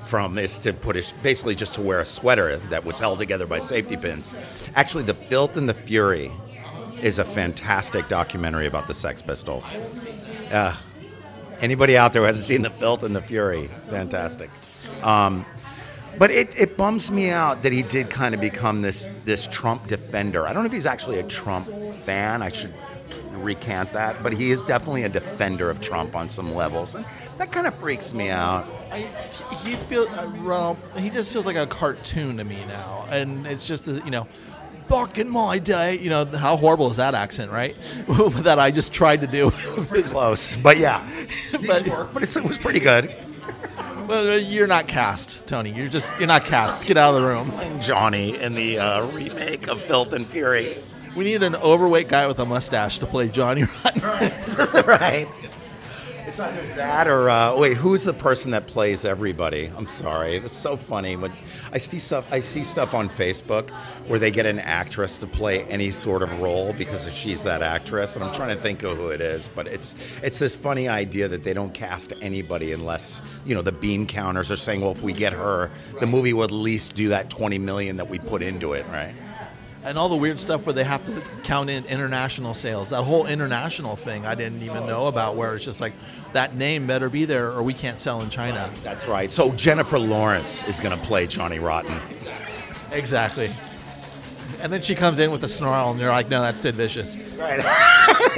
from is to put it basically just to wear a sweater that was held together by safety pins. Actually, The Filth and the Fury is a fantastic documentary about the Sex Pistols. Uh, anybody out there who hasn't seen The Filth and the Fury, fantastic. Um, but it, it bums me out that he did kind of become this this Trump defender. I don't know if he's actually a Trump fan. I should recant that, but he is definitely a defender of Trump on some levels. And that kind of freaks me out. I, he feel uh, well. He just feels like a cartoon to me now, and it's just the, you know, back in my day, you know, how horrible is that accent, right? that I just tried to do. It was pretty close, but yeah, but but it's, it was pretty good. well, you're not cast, Tony. You're just you're not cast. Get out of the room. Johnny in the uh, remake of Filth and Fury. We need an overweight guy with a mustache to play Johnny Rotten. right. It's either that or uh, wait, who's the person that plays everybody? I'm sorry, it's so funny when I see stuff. I see stuff on Facebook where they get an actress to play any sort of role because she's that actress, and I'm trying to think of who it is. But it's it's this funny idea that they don't cast anybody unless you know the bean counters are saying, well, if we get her, the movie will at least do that 20 million that we put into it, right? And all the weird stuff where they have to count in international sales. That whole international thing I didn't even oh, know about, where it's just like that name better be there or we can't sell in China. That's right. So Jennifer Lawrence is going to play Johnny Rotten. Exactly. And then she comes in with a snarl, and you're like, "No, that's Sid Vicious." Right.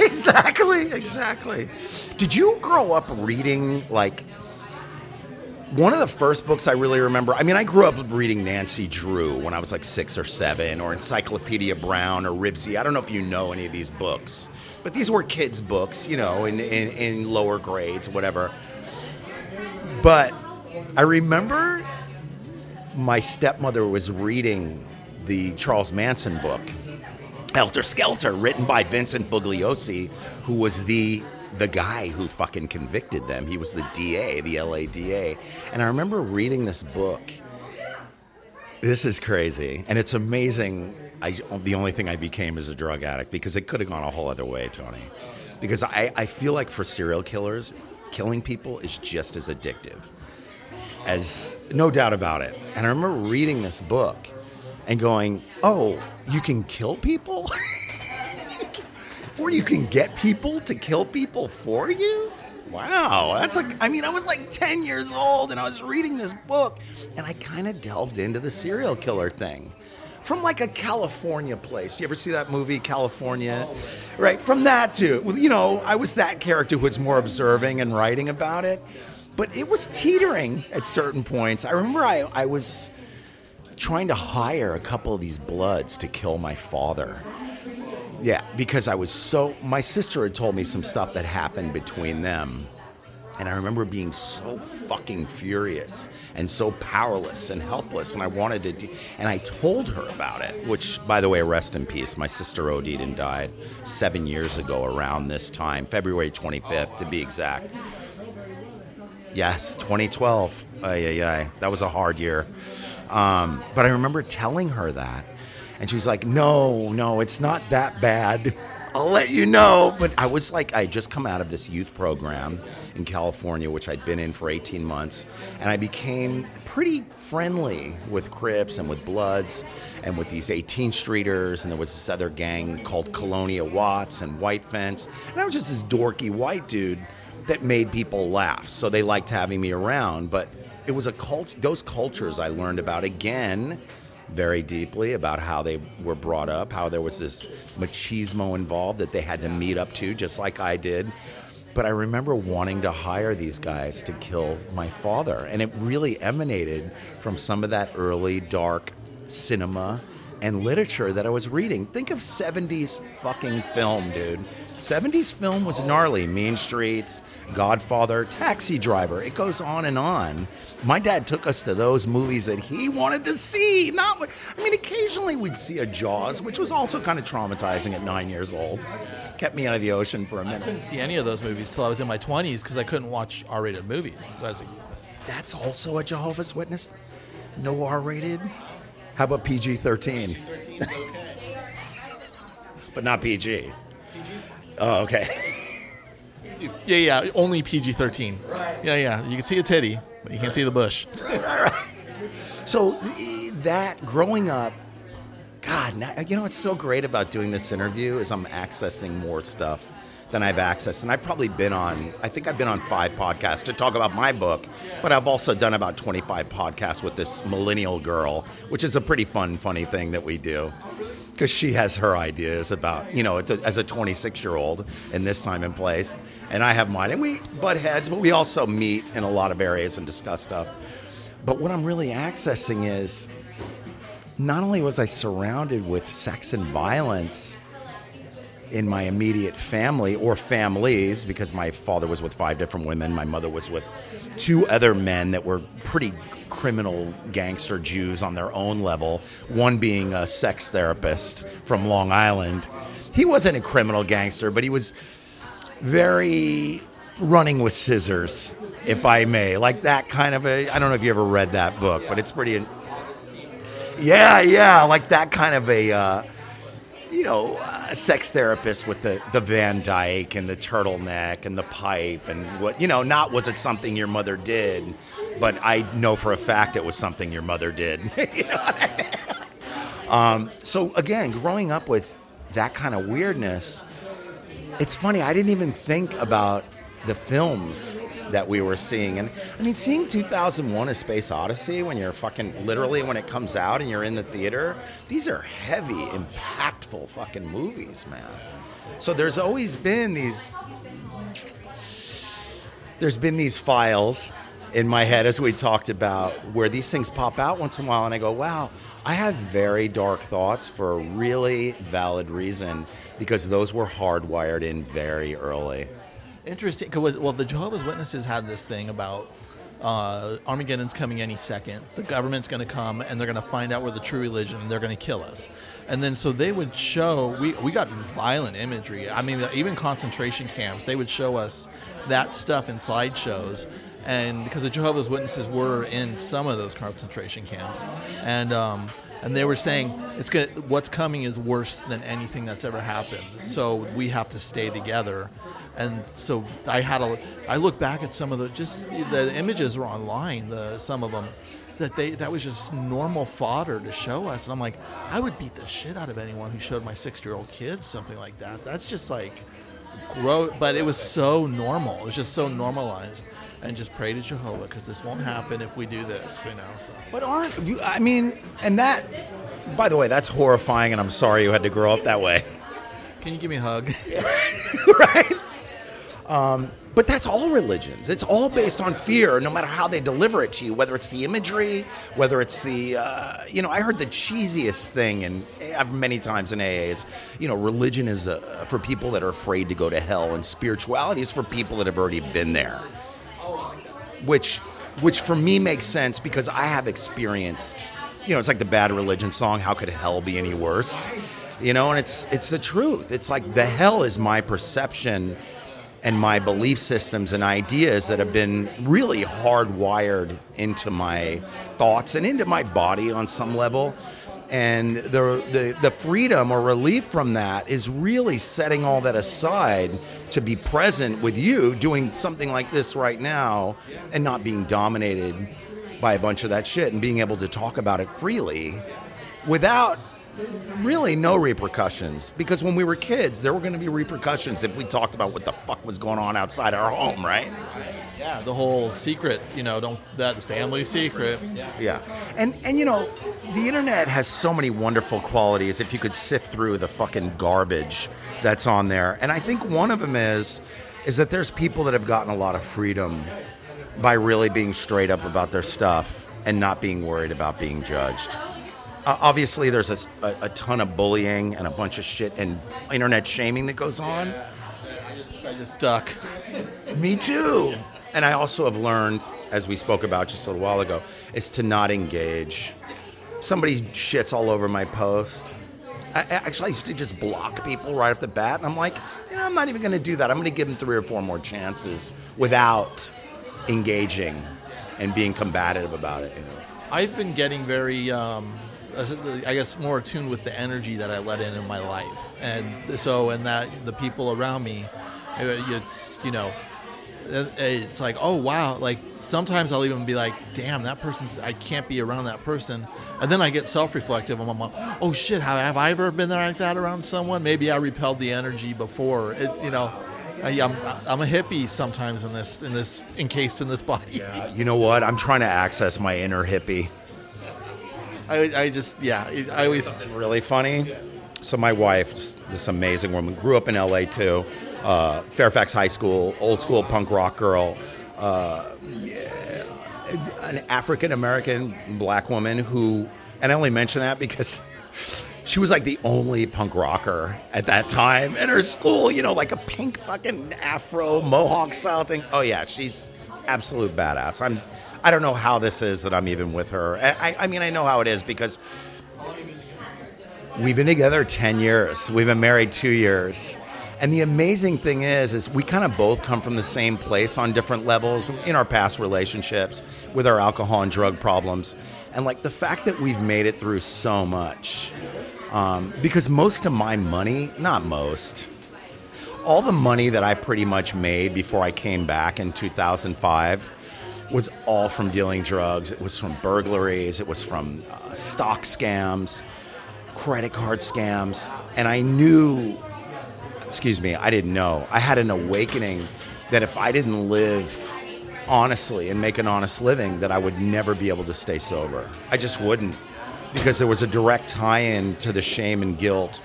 exactly. Exactly. Did you grow up reading like? One of the first books I really remember, I mean, I grew up reading Nancy Drew when I was like six or seven, or Encyclopedia Brown or Ribsy. I don't know if you know any of these books, but these were kids' books, you know, in, in, in lower grades, whatever. But I remember my stepmother was reading the Charles Manson book, Helter Skelter, written by Vincent Bugliosi, who was the the guy who fucking convicted them. He was the DA, the LA DA. And I remember reading this book. This is crazy. And it's amazing. I, the only thing I became is a drug addict because it could have gone a whole other way, Tony. Because I, I feel like for serial killers, killing people is just as addictive. As no doubt about it. And I remember reading this book and going, oh, you can kill people? or you can get people to kill people for you? Wow, that's like, I mean, I was like 10 years old and I was reading this book and I kind of delved into the serial killer thing. From like a California place. You ever see that movie, Kalifornia? Right, from that to, you know, I was that character who was more observing and writing about it. But it was teetering at certain points. I remember I, I was trying to hire a couple of these bloods to kill my father. Yeah, because I was so. My sister had told me some stuff that happened between them, And I remember being so fucking furious and so powerless and helpless. And I wanted to, do, and I told her about it, which, by the way, rest in peace. My sister OD'd and died seven years ago around this time, February 25th to be exact. Yes, 2012. Ay, ay, ay. That was a hard year. Um, but I remember telling her that. And she was like, no, no, it's not that bad. I'll let you know. But I was like, I had just come out of this youth program in California, which I'd been in for 18 months. And I became pretty friendly with Crips and with Bloods and with these 18 Streeters. And there was this other gang called Colonia Watts and White Fence. And I was just this dorky white dude that made people laugh. So they liked having me around. But it was a cult, those cultures I learned about again very deeply about how they were brought up, how there was this machismo involved that they had to meet up to, just like I did. But I remember wanting to hire these guys to kill my father. And it really emanated from some of that early dark cinema and literature that I was reading. Think of 70s fucking film, dude. 70s film was gnarly. Mean Streets, Godfather, Taxi Driver. It goes on and on. My dad took us to those movies that he wanted to see. Not, what- I mean, occasionally we'd see a Jaws, which was also kind of traumatizing at nine years old. Kept me out of the ocean for a minute. I couldn't see any of those movies till I was in my 20s because I couldn't watch R-rated movies. Like, That's also a Jehovah's Witness. No R-rated. How about PG-13? but not PG. Oh, okay. yeah, yeah, only PG-13. Yeah, yeah, you can see a titty, but you can't see the bush. So e- that growing up, God, now, you know what's so great about doing this interview is I'm accessing more stuff than I've accessed, and I've probably been on. I think I've been on five podcasts to talk about my book, but I've also done about 25 podcasts with this millennial girl, which is a pretty fun, funny thing that we do. Because she has her ideas about, you know, as a 26 year old in this time and place. And I have mine. And we butt heads, but we also meet in a lot of areas and discuss stuff. But what I'm really accessing is not only was I surrounded with sex and violence in my immediate family or families, because my father was with five different women, my mother was with two other men that were pretty criminal gangster Jews on their own level, one being a sex therapist from Long Island. He wasn't a criminal gangster, but he was very running with scissors, if I may. Like that kind of a. I don't know if you ever read that book, but it's pretty. Yeah, yeah, like that kind of a. Uh, you know, uh, sex therapist with the, the Van Dyke and the turtleneck and the pipe and what, you know, not was it something your mother did, but I know for a fact it was something your mother did. you know I mean? Um, so again, growing up with that kind of weirdness, it's funny. I didn't even think about the films that we were seeing, and I mean, seeing 2001: A Space Odyssey when you're fucking literally when it comes out and you're in the theater. These are heavy, impactful fucking movies, man. So there's always been these. There's been these files in my head as we talked about where these things pop out once in a while and I go, wow, I have very dark thoughts for a really valid reason because those were hardwired in very early. Interesting. 'cause, well, the Jehovah's Witnesses had this thing about uh, Armageddon's coming any second. The government's going to come and they're going to find out we're the true religion and they're going to kill us. And then so they would show we we got violent imagery. I mean, even concentration camps. They would show us that stuff in slideshows. And because the Jehovah's Witnesses were in some of those concentration camps, and um, and they were saying it's going what's coming is worse than anything that's ever happened. So we have to stay together and so I had a I look back at some of the just the images were online the some of them that they that was just normal fodder to show us and I'm like I would beat the shit out of anyone who showed my six year old kid something like that that's just like grow but it was so normal it was just so normalized and just pray to Jehovah because this won't happen if we do this you know so But aren't you? I mean, and that, by the way, that's horrifying, and I'm sorry you had to grow up that way. can you give me a hug right? Um, but that's all religions. It's all based on fear, no matter how they deliver it to you, whether it's the imagery, whether it's the, uh, you know, I heard the cheesiest thing, and I've many times in AA is, you know, religion is uh, for people that are afraid to go to hell, and spirituality is for people that have already been there. which which for me makes sense because I have experienced. You know, it's like the Bad Religion song. How could hell be any worse? You know, and it's it's the truth. It's like the hell is my perception and my belief systems and ideas that have been really hardwired into my thoughts and into my body on some level. And the, the, the freedom or relief from that is really setting all that aside to be present with you doing something like this right now and not being dominated by a bunch of that shit and being able to talk about it freely without really no repercussions because when we were kids there were going to be repercussions if we talked about what the fuck was going on outside our home right Yeah, the whole secret, you know, don't that family secret. Yeah. yeah and and you know the internet has so many wonderful qualities if you could sift through the fucking garbage that's on there and i think one of them is is that there's people that have gotten a lot of freedom by really being straight up about their stuff and not being worried about being judged obviously, there's a ton of bullying and a bunch of shit and internet shaming that goes on. I just, I just duck. Me too. And I also have learned, as we spoke about just a little while ago, is to not engage. Somebody shits all over my post. I, I- actually, I used to just block people right off the bat. And I'm like, you know, I'm not even going to do that. I'm going to give them three or four more chances without engaging and being combative about it. You know? I've been getting very, um, I guess, more attuned with the energy that I let in in my life, and so and that the people around me, uh, it's you know, uh, it's like oh wow, like sometimes I'll even be like, damn, that person's, I can't be around that person, and then I get self-reflective. I'm like, oh shit, have, have I ever been like that around someone? Maybe I repelled the energy before. It, you know. I, I'm, I'm a hippie sometimes in this in this encased in this body. Yeah, You know what? I'm trying to access my inner hippie. I, I just yeah I always something really funny. So my wife, this amazing woman, grew up in LA too. Uh, Fairfax High School, old school punk rock girl. Uh, an African American black woman who, and I only mention that because she was like the only punk rocker at that time in her school. You know, like a pink fucking afro mohawk style thing. Oh yeah, she's absolute badass. I'm. I don't know how this is that I'm even with her. I, I, mean, I know how it is because We've been together 10 years. We've been married 2 years. And the amazing thing is is we kind of both come from the same place on different levels in our past relationships with our alcohol and drug problems. And like the fact that we've made it through so much um, because most of my money, not most, all the money that I pretty much made before I came back in 2005 was all from dealing drugs. It was from burglaries, it was from uh, stock scams, credit card scams. And I knew, excuse me, I didn't know. I had an awakening that if I didn't live honestly and make an honest living, that I would never be able to stay sober. I just wouldn't. Because there was a direct tie in to the shame and guilt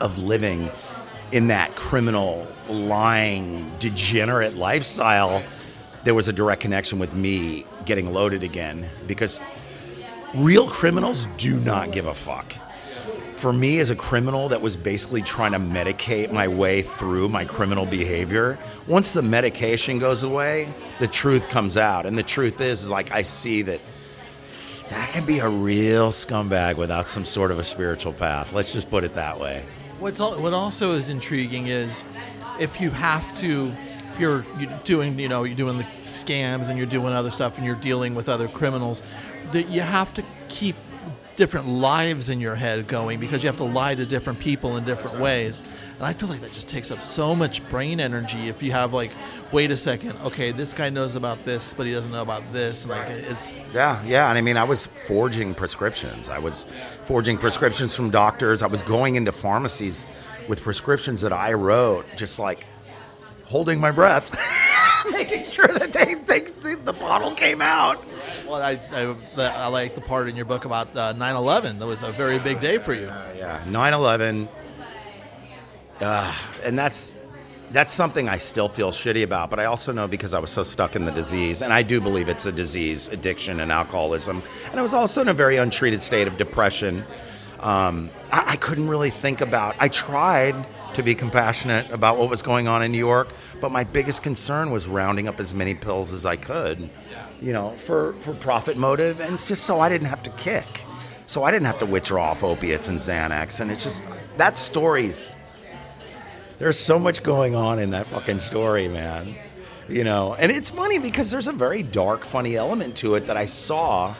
of living in that criminal, lying, degenerate lifestyle, there was a direct connection with me getting loaded again because real criminals do not give a fuck. For me, as a criminal that was basically trying to medicate my way through my criminal behavior, once the medication goes away, the truth comes out. And the truth is, is like, I see that that can be a real scumbag without some sort of a spiritual path. Let's just put it that way. What's al- what also is intriguing is if you have to, if you're, you're doing, you know, you're doing the scams and you're doing other stuff and you're dealing with other criminals, that you have to keep different lives in your head going because you have to lie to different people in different ways. And I feel like that just takes up so much brain energy if you have like, wait a second, okay, this guy knows about this, but he doesn't know about this, and like it's Yeah, yeah. And I mean, I was forging prescriptions. I was forging prescriptions from doctors. I was going into pharmacies with prescriptions that I wrote, just like holding my breath, making sure that they, they, the bottle came out. Well, I, I, I like the part in your book about uh, 9/11. That was a very big day for you. Yeah, 9/11, uh, and that's that's something I still feel shitty about. But I also know because I was so stuck in the disease, and I do believe it's a disease, addiction, and alcoholism. And I was also in a very untreated state of depression. Um, I, I couldn't really think about. I tried to be compassionate about what was going on in New York, but my biggest concern was rounding up as many pills as I could, you know, for for profit motive, and it's just so I didn't have to kick, so I didn't have to withdraw off opiates and Xanax, and it's just that story's. There's so much going on in that fucking story, man. You know, and it's funny because there's a very dark, funny element to it that I saw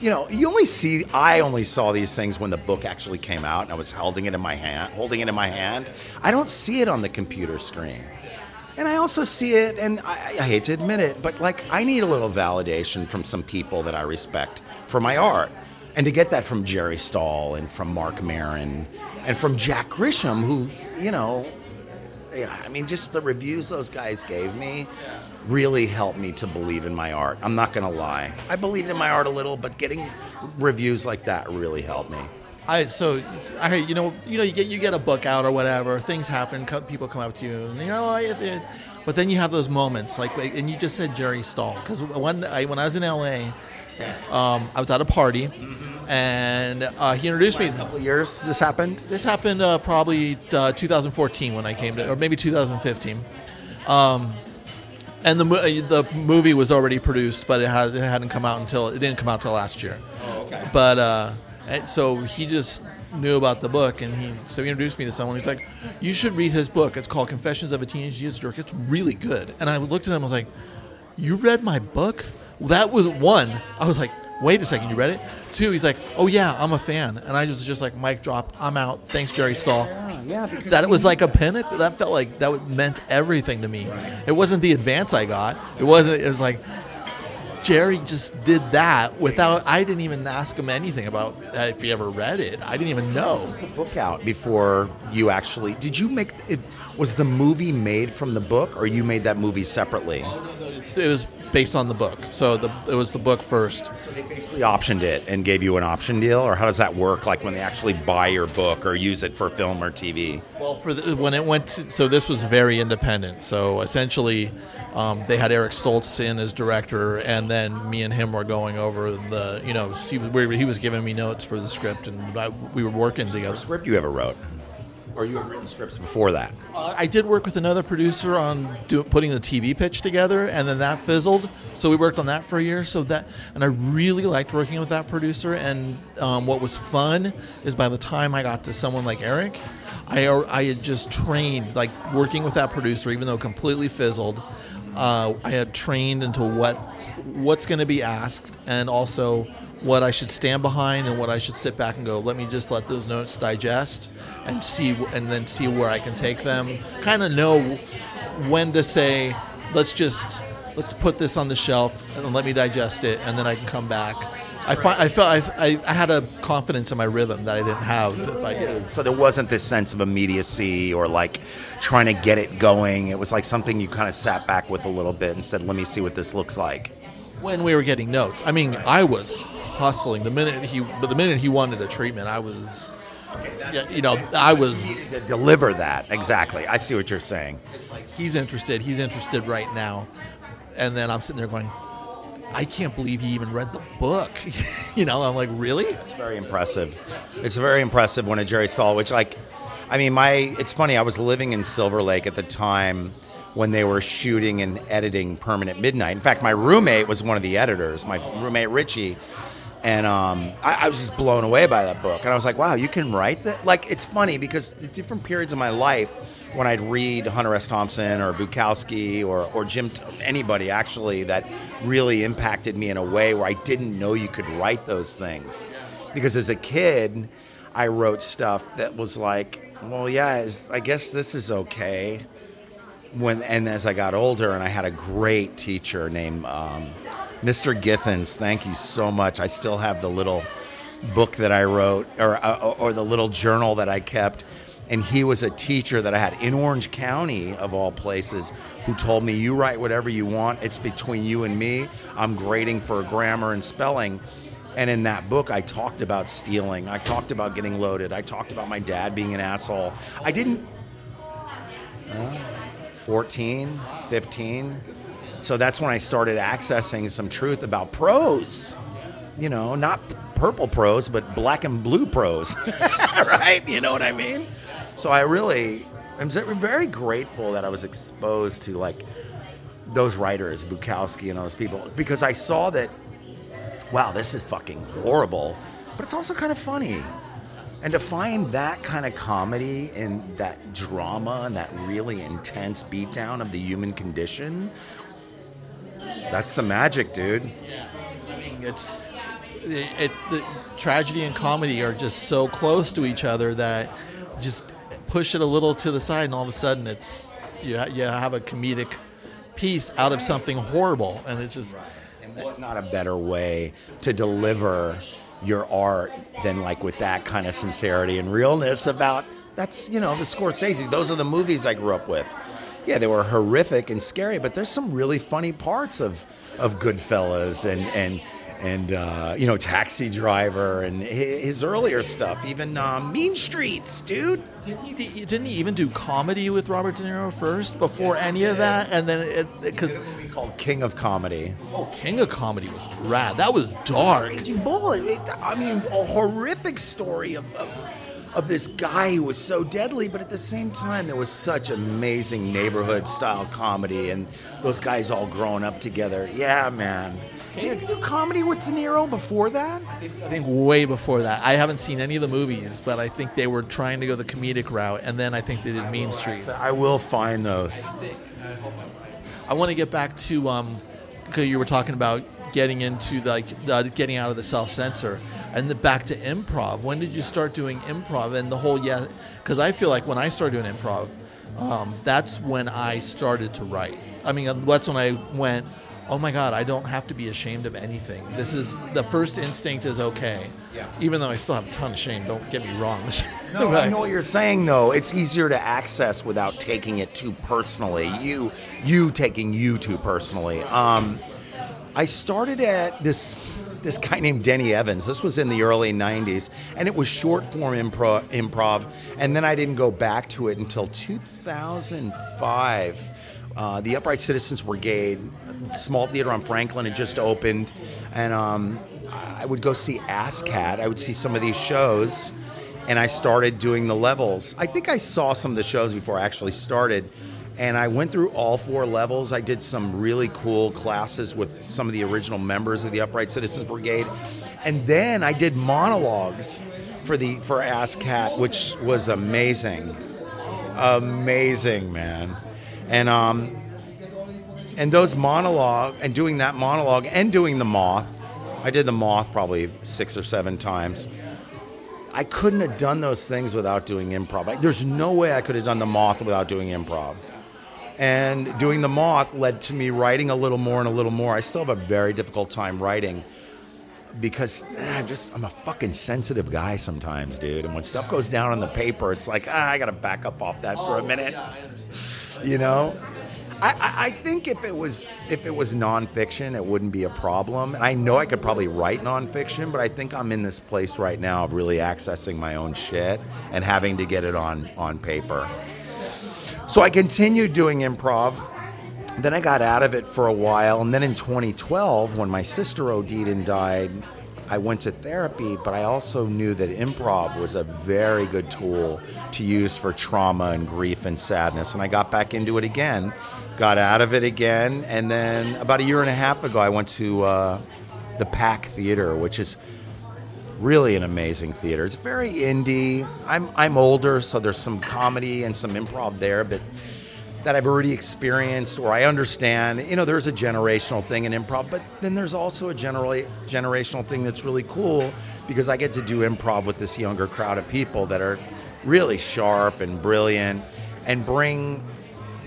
you know, you only see. I only saw these things when the book actually came out, and I was holding it in my hand. Holding it in my hand, I don't see it on the computer screen. And I also see it, and I, I hate to admit it, but like I need a little validation from some people that I respect for my art. And to get that from Jerry Stahl and from Marc Maron and from Jack Grisham, who, you know, yeah, I mean, just the reviews those guys gave me really helped me to believe in my art. I'm not going to lie. I believed in my art a little, but getting reviews like that really helped me. I so I you know you know you get you get a book out or whatever things happen co- people come up to you and you know I, it, but then you have those moments like and you just said Jerry Stahl because when I when I was in LA um, I was at a party and uh, he introduced me A couple of years this happened. this happened uh, probably uh, 2014 when I came to or maybe 2015 um, and the uh, the movie was already produced but it, had, it hadn't come out until it didn't come out until last year Oh, okay. but uh, so he just knew about the book, and he so he introduced me to someone. He's like, "You should read his book. It's called Confessions of a Teenage Jesus Jerk. It's really good." And I looked at him. I was like, "You read my book?" That was one. I was like, "Wait a second, you read it?" Two. He's like, "Oh yeah, I'm a fan." And I was just like, "Mic drop. I'm out. Thanks, Jerry Stahl." yeah, because That was like a pinnacle. That felt like that meant everything to me. It wasn't the advance I got. It wasn't. It was like Jerry just did that without. I didn't even ask him anything about uh, if he ever read it. I didn't even know. Was the book out before you actually did you make it was the movie made from the book or you made that movie separately It was based on the book, so the it was the book first. so they basically optioned it and gave you an option deal or how does that work like when they actually buy your book or use it for film or tv Well, for the, when it went, to, so this was very independent. So essentially, um, they had Eric Stoltz in as director, and then me and him were going over the, you know, he was, he was giving me notes for the script, and I, we were working together. script you ever wrote or you had written scripts before that Uh, I did work with another producer on do, putting the TV pitch together, and then that fizzled. So we worked on that for a year. So that, and I really liked working with that producer. And um, what was fun is by the time I got to someone like Eric, I I had just trained like working with that producer, even though completely fizzled. Uh, I had trained into what what's going to be asked, and also what I should stand behind and what I should sit back and go. Let me just let those notes digest and see, and then see where I can take them. Kind of know when to say, let's just let's put this on the shelf and let me digest it, and then I can come back. I, fi- I felt I, I, had a confidence in my rhythm that I didn't have if I so there wasn't this sense of immediacy or like trying to get it going it was like something you kind of sat back with a little bit and said let me see what this looks like when we were getting notes. I mean, I was hustling the minute he, but the minute he wanted a treatment, I was, yeah, you know, I was. to deliver that exactly i see what you're saying He's interested. He's interested right now, and then I'm sitting there going, I can't believe he even read the book. you know, I'm like, really? It's very impressive. It's very impressive when a Jerry Stahl, which like, I mean, my it's funny. I was living in Silver Lake at the time when they were shooting and editing Permanent Midnight. In fact, my roommate was one of the editors. My roommate Richie. And um, I, I was just blown away by that book. And I was like, wow, you can write that? Like, it's funny because the different periods of my life, when I'd read Hunter S. Thompson or Bukowski or, or Jim, anybody actually that really impacted me in a way where I didn't know you could write those things. Because as a kid, I wrote stuff that was like, well, yeah, I guess this is okay. When and as I got older, and I had a great teacher named um, Mr. Githens. Thank you so much. I still have the little book that I wrote, or uh, or the little journal that I kept. And he was a teacher that I had in Orange County, of all places, who told me, "You write whatever you want. It's between you and me. I'm grading for grammar and spelling." And in that book, I talked about stealing. I talked about getting loaded. I talked about my dad being an asshole. I didn't. 14, 15. So that's when I started accessing some truth about prose. You know, not purple prose, but black and blue prose, right? You know what I mean? So I really, I'm very grateful that I was exposed to like those writers, Bukowski and all those people, because I saw that, wow, this is fucking horrible, but it's also kind of funny. And to find that kind of comedy and that drama and that really intense beatdown of the human condition, that's the magic, dude. Yeah, I mean, it's it, it, the tragedy and comedy are just so close to each other that just push it a little to the side, and all of a sudden, it's you ha- you have a comedic piece out of something horrible, and it's just. And what not a better way to deliver your art than like with that kind of sincerity and realness about that's you know the Scorsese. Those are the movies I grew up with. Yeah, they were horrific and scary, but there's some really funny parts of of Goodfellas and and and uh, you know Taxi Driver and his earlier stuff, even uh, Mean Streets, dude. Didn't he, didn't he even do comedy with Robert De Niro first before yes, any of that? And then because it was called King of Comedy. Oh, King of Comedy was rad. That was dark. Boy, I mean, a horrific story of, of of this guy who was so deadly, but at the same time, there was such amazing neighborhood style comedy and those guys all growing up together. Yeah, man. Did he do comedy with De Niro before that? I think, I think, way before that. I haven't seen any of the movies, but I think they were trying to go the comedic route, and then I think they did Mean Streets. I will find those. I want to get back to um, because you were talking about getting into the, like uh, getting out of the self censor, and the back to improv. When did you start doing improv and the whole yeah? Because I feel like when I started doing improv, um, that's when I started to write. I mean, that's when I went oh my god i don't have to be ashamed of anything this is the first instinct is okay yeah. even though i still have a ton of shame don't get me wrong no i know what you're saying though it's easier to access without taking it too personally you you taking you too personally um, i started at this this guy named Denny Evans. This was in the early 90s, and it was short form improv. And then I didn't go back to it until 2005 uh, the Upright Citizens Brigade, small theater on Franklin, had just opened, and um, I would go see ASSSSCAT. I would see some of these shows, and I started doing the levels. I think I saw some of the shows before I actually started, and I went through all four levels. I did some really cool classes with some of the original members of the Upright Citizens Brigade, and then I did monologues for the for ASSSSCAT, which was amazing, amazing, man and um, and those monologue and doing that monologue and doing the moth. I did the moth probably six or seven times. I couldn't have done those things without doing improv. There's no way I could have done the moth without doing improv. And doing the moth led to me writing a little more and a little more. I still have a very difficult time writing because ah, just I'm a fucking sensitive guy sometimes, dude. And when stuff goes down on the paper, it's like ah, I gotta back up off that for a minute you know I, I, think if it was if it was nonfiction, it wouldn't be a problem. And I know I could probably write nonfiction, but I think I'm in this place right now of really accessing my own shit and having to get it on on paper. So I continued doing improv. Then I got out of it for a while, and then in 2012, when my sister OD'd and died, I went to therapy, but I also knew that improv was a very good tool to use for trauma and grief and sadness. And I got back into it again, got out of it again. And then about a year and a half ago, I went to uh, the Pack Theater, which is really an amazing theater. It's very indie. I'm, I'm older, so there's some comedy and some improv there, but that I've already experienced or I understand. You know, there's a generational thing in improv, but then there's also a generally generational thing that's really cool because I get to do improv with this younger crowd of people that are really sharp and brilliant and bring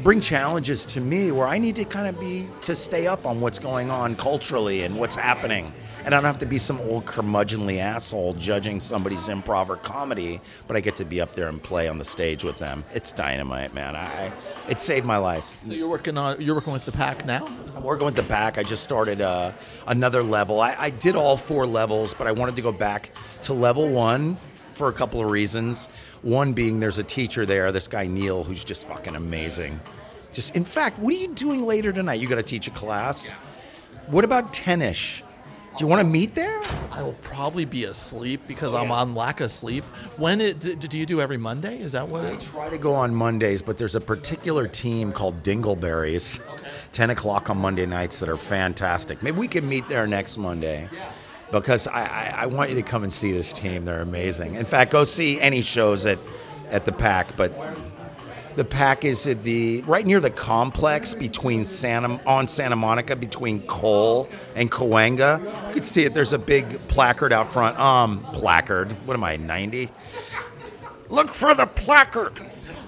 bring challenges to me where I need to kind of be to stay up on what's going on culturally and what's happening. And I don't have to be some old curmudgeonly asshole judging somebody's improv or comedy, but I get to be up there and play on the stage with them. It's dynamite, man. I it saved my life. So you're working on you're working with the pack now? I'm working with the pack. I just started uh, another level. I, I did all four levels, but I wanted to go back to level one for a couple of reasons. One being there's a teacher there, this guy Neil, who's just fucking amazing. Just in fact, what are you doing later tonight? You got to teach a class. What about tennis? Do you want to meet there? I will probably be asleep because I'm on lack of sleep. When it do you do every Monday? Is that what I it? try to go on Mondays, but there's a particular team called Dingleberries, 10 o'clock on Monday nights that are fantastic. Maybe we can meet there next Monday. Because I, I, I want you to come and see this team. They're amazing. In fact, go see any shows at, at the Pack. But the Pack is at the right near the complex between Santa on Santa Monica between Cole and Cahuenga. You can see it. There's a big placard out front. Um, placard. What am I? 90. Look for the placard.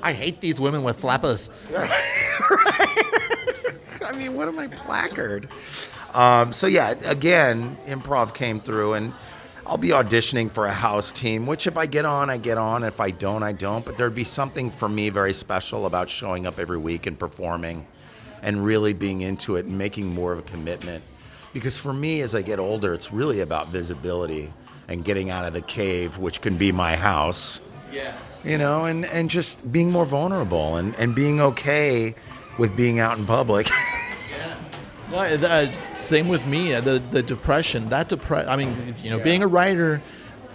I hate these women with flappers. I mean, what am I placard? Um, so yeah, again, improv came through, and I'll be auditioning for a house team. Which, if I get on, I get on. If I don't, I don't. But there'd be something for me very special about showing up every week and performing, and really being into it and making more of a commitment. Because for me, as I get older, it's really about visibility and getting out of the cave, which can be my house Yes. you know, and, and just being more vulnerable and, and being okay with being out in public. No, uh, same with me. uh, The the depression. That depression. I mean, you know, being a writer,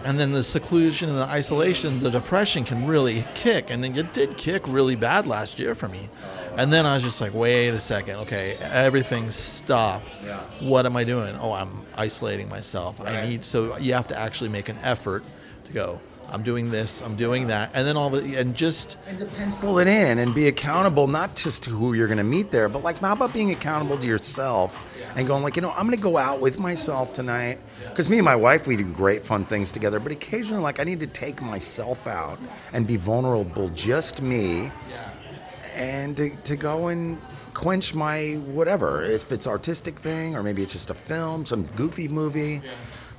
and then the seclusion and the isolation, the depression can really kick. And then it did kick really bad last year for me. And then I was just like, wait a second. Okay, everything stop. What am I doing? Oh, I'm isolating myself. I need. So you have to actually make an effort to go. I'm doing this. I'm doing that. And then all the and just and to pencil it in and be accountable, not just to who you're going to meet there, but like, how about being accountable to yourself and going like, you know, I'm going to go out with myself tonight because me and my wife we do great fun things together, but occasionally like I need to take myself out and be vulnerable, just me, and to, to go and quench my whatever if it's artistic thing or maybe it's just a film, some goofy movie.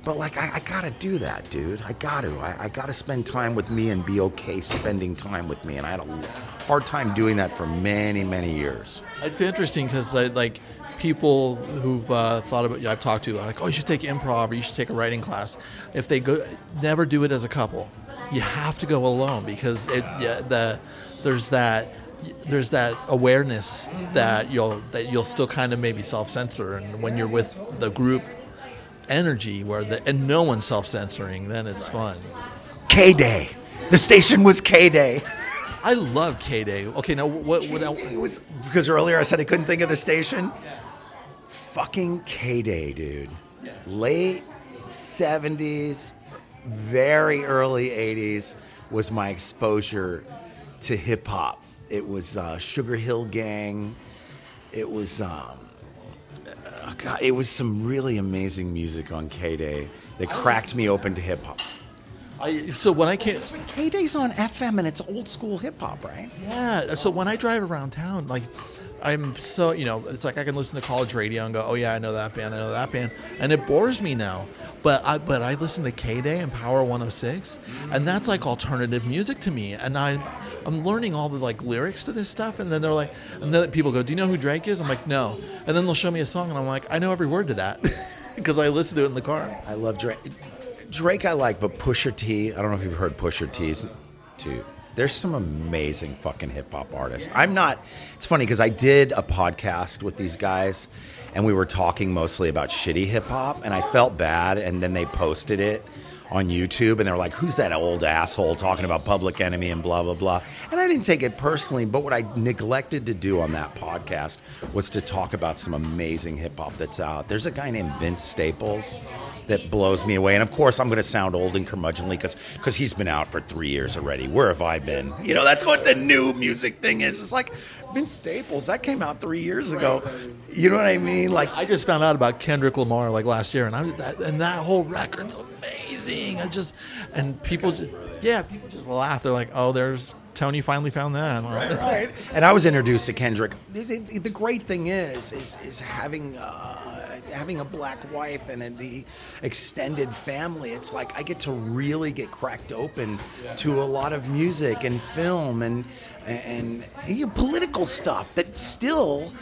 But like I, I gotta do that, dude. I got to. I, I gotta spend time with me and be okay spending time with me. And I had a hard time doing that for many, many years. It's interesting because like people who've uh, thought about, I've talked to, like, oh, you should take improv or you should take a writing class. If they go, never do it as a couple. You have to go alone because it, yeah, the there's that there's that awareness that you'll that you'll still kind of maybe self censor, and when you're with the group energy where the and no one's self censoring, then it's fun. K Day. The station was K Day. I love K Day. Okay, now what? what It was because earlier I said I couldn't think of the station. Fucking K Day, dude. Late '70s, very early '80s was my exposure to hip hop. It was uh, Sugar Hill Gang. It was um, uh, God, it was some really amazing music on K Day that cracked me open to hip hop. I, so when I came, K Day's on FM and it's old school hip hop, right? Yeah. So when I drive around town, like I'm so you know, it's like I can listen to college radio and go, oh yeah, I know that band, I know that band, and it bores me now. But I but I listen to K Day and Power 106, and that's like alternative music to me, and I. I'm learning all the like lyrics to this stuff, and then they're like, and then people go, "Do you know who Drake is?" I'm like, "No," and then they'll show me a song, and I'm like, "I know every word to that," because I listen to it in the car. I love Drake. Drake I like, but Pusha T, I don't know if you've heard Pusha T's. Dude, there's some amazing fucking hip hop artists. I'm not, it's funny because I did a podcast with these guys and we were talking mostly about shitty hip hop and I felt bad and then they posted it on YouTube and they were like, who's that old asshole talking about Public Enemy and blah, blah, blah. And I didn't take it personally, but what I neglected to do on that podcast was to talk about some amazing hip hop that's out. There's a guy named Vince Staples that blows me away. And of course, I'm going to sound old and curmudgeonly because because he's been out for three years already. Where have I been? You know, that's what the new music thing is. It's like Vince Staples that came out three years ago. You know what I mean? Like I just found out about Kendrick Lamar like last year, and I that, and that whole record's amazing. I just and people, just, yeah, people just laugh. They're like, "Oh, there's Tony finally found that." right. And I was introduced to Kendrick. The great thing is, is, is having uh, having a black wife and the extended family. It's like I get to really get cracked open to a lot of music and film and and, and you know, political stuff that still.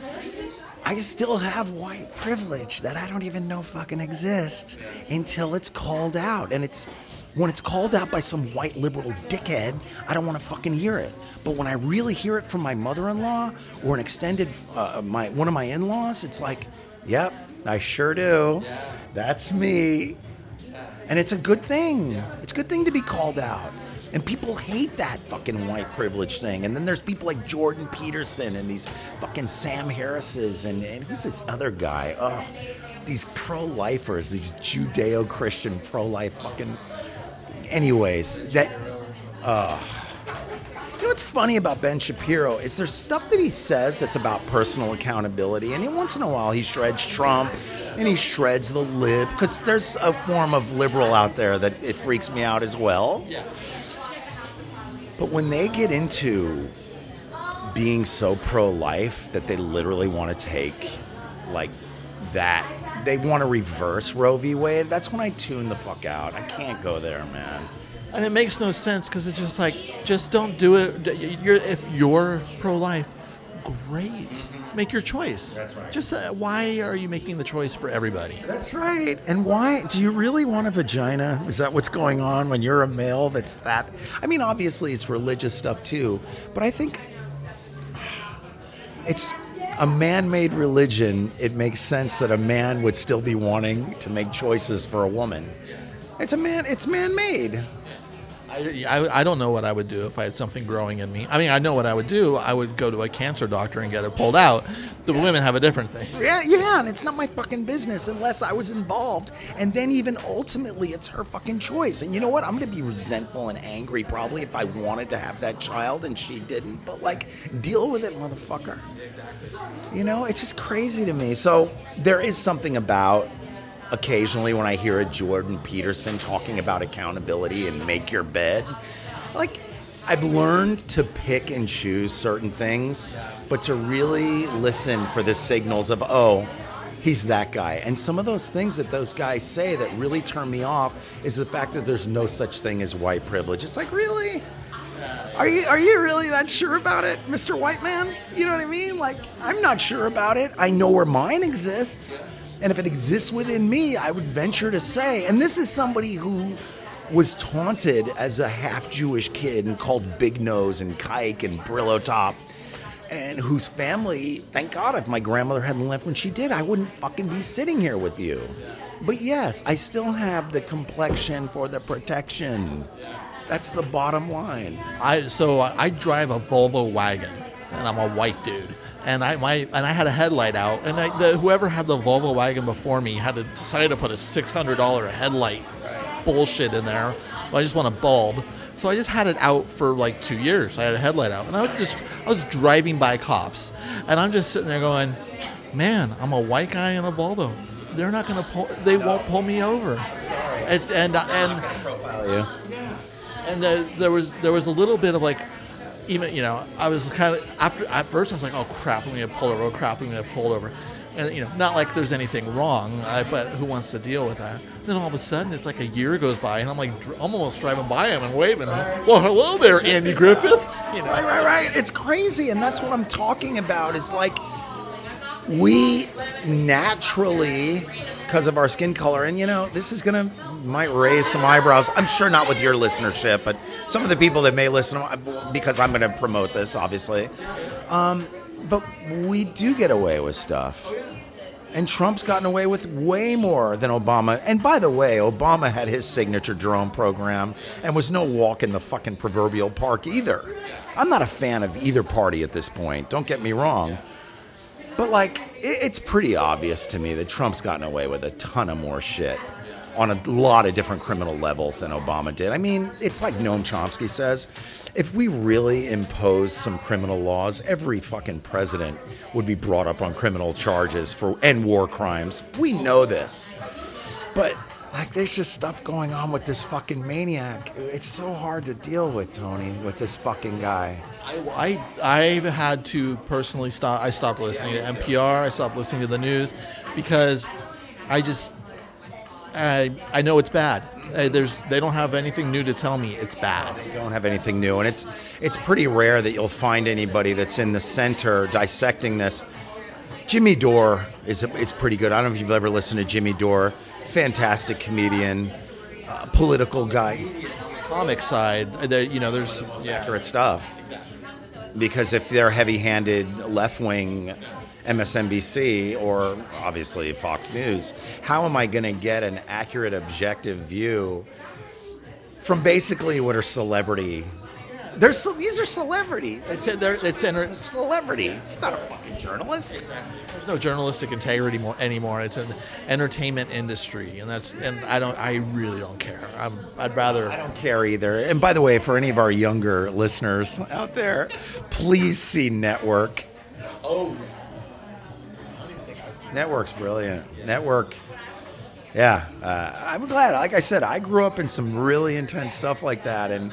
I still have white privilege that I don't even know fucking exists until it's called out. And it's when it's called out by some white liberal dickhead, I don't want to fucking hear it. But when I really hear it from my mother-in-law or an extended uh, my one of my in-laws, it's like, yep, I sure do. That's me. And it's a good thing. It's a good thing to be called out. And people hate that fucking white privilege thing. And then there's people like Jordan Peterson and these fucking Sam Harrises and, and who's this other guy? Oh, these pro lifers, these Judeo Christian pro life fucking. Anyways, that. Uh, you know what's funny about Ben Shapiro is there's stuff that he says that's about personal accountability, and once in a while he shreds Trump and he shreds the lib because there's a form of liberal out there that it freaks me out as well. But when they get into being so pro life that they literally want to take like that, they want to reverse Roe v. Wade, that's when I tune the fuck out. I can't go there, man. And it makes no sense because it's just like, just don't do it. You're, if you're pro life, great. Make your choice. That's right. Just uh, why are you making the choice for everybody? That's right. And why do you really want a vagina? Is that what's going on when you're a male that's that? I mean, obviously it's religious stuff too, but I think it's a man-made religion. It makes sense that a man would still be wanting to make choices for a woman. It's a man. It's man-made. I, I, I don't know what I would do if I had something growing in me. I mean, I know what I would do. I would go to a cancer doctor and get it pulled out. The women have a different thing. Yeah, yeah, and it's not my fucking business unless I was involved. And then even ultimately, it's her fucking choice. And you know what? I'm gonna be resentful and angry probably if I wanted to have that child and she didn't. But like, deal with it, motherfucker. You know, it's just crazy to me. So there is something about occasionally when I hear a Jordan Peterson talking about accountability and make your bed, like. I've learned to pick and choose certain things, but to really listen for the signals of, oh, he's that guy. And some of those things that those guys say that really turn me off is the fact that there's no such thing as white privilege. It's like, really? Are you are you really that sure about it, Mr. White Man? You know what I mean? Like, I'm not sure about it. I know where mine exists. And if it exists within me, I would venture to say, and this is somebody who was taunted as a half Jewish kid and called Big Nose and Kike and Brillo Top, and whose family, thank God, if my grandmother hadn't left when she did, I wouldn't fucking be sitting here with you. But yes, I still have the complexion for the protection. That's the bottom line. I so I I drive a Volvo wagon, and I'm a white dude. And I my and I had a headlight out, and I, the, whoever had the Volvo wagon before me had to decide to put a six hundred dollar headlight bullshit in there. Well, I just want a bulb, so I just had it out for like two years. I had a headlight out, and I was just I was driving by cops, and I'm just sitting there going, "Man, I'm a white guy in a Volvo. They're not gonna pull. They won't pull me over." Sorry. It's and and and uh, there was there was a little bit of like even you know I was kind of after at first I was like oh crap I'm gonna get pulled over oh crap I'm gonna get pulled over and you know not like there's anything wrong I, but who wants to deal with that then all of a sudden it's like a year goes by and I'm like dr- I'm almost driving by him and waving well hello there Andy Griffith you know Right, right, right. It's crazy, and that's what I'm talking about. Is like we naturally, because of our skin color, and you know, this is gonna might raise some eyebrows. I'm sure not with your listenership, but some of the people that may listen, because I'm gonna promote this, obviously. Um, but we do get away with stuff. And Trump's gotten away with way more than Obama. And by the way, Obama had his signature drone program and was no walk in the fucking proverbial park either. I'm not a fan of either party at this point, don't get me wrong. But like, it's pretty obvious to me that Trump's gotten away with a ton of more shit on a lot of different criminal levels than Obama did. I mean, it's like Noam Chomsky says if we really imposed some criminal laws, every fucking president would be brought up on criminal charges for and war crimes. We know this. But like there's just stuff going on with this fucking maniac. It's so hard to deal with, Tony, with this fucking guy. I, I I've had to personally stop. I stopped listening to NPR. I stopped listening to the news because I just I I know it's bad. Uh, There's they don't have anything new to tell me. It's bad. They don't have anything new, and it's it's pretty rare that you'll find anybody that's in the center dissecting this. Jimmy Dore is is pretty good. I don't know if you've ever listened to Jimmy Dore. Fantastic comedian, uh, political guy, Comic side, uh, there you know there's yeah. accurate stuff. Because if they're heavy-handed left wing, MSNBC or obviously Fox News, how am I going to get an accurate, objective view from basically what are celebrity? There's these are celebrities. It's, they're- it's enter- Celebrity. He's not a fucking journalist. there's no journalistic integrity more, anymore. It's an entertainment industry, and that's and I don't. I really don't care. I'm, I'd rather. I don't care either. And by the way, for any of our younger listeners out there, please see Network. Oh, Network's brilliant. Network. Yeah, uh, I'm glad. Like I said, I grew up in some really intense stuff like that, and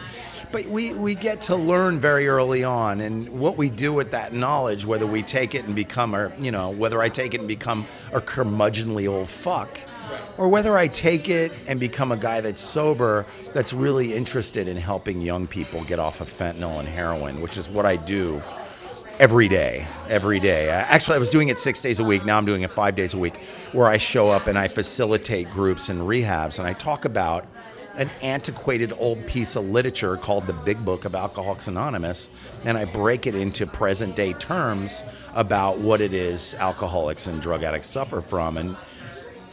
but we we get to learn very early on, and what we do with that knowledge, whether we take it and become, or you know, whether I take it and become a curmudgeonly old fuck, or whether I take it and become a guy that's sober, that's really interested in helping young people get off of fentanyl and heroin, which is what I do every day every day. Actually i was doing it six days a week. Now i'm doing it five days a week where i show up and i facilitate groups and rehabs. And i talk about an antiquated old piece of literature called the big book of alcoholics anonymous. And i break it into present day terms about what it is alcoholics and drug addicts suffer from. And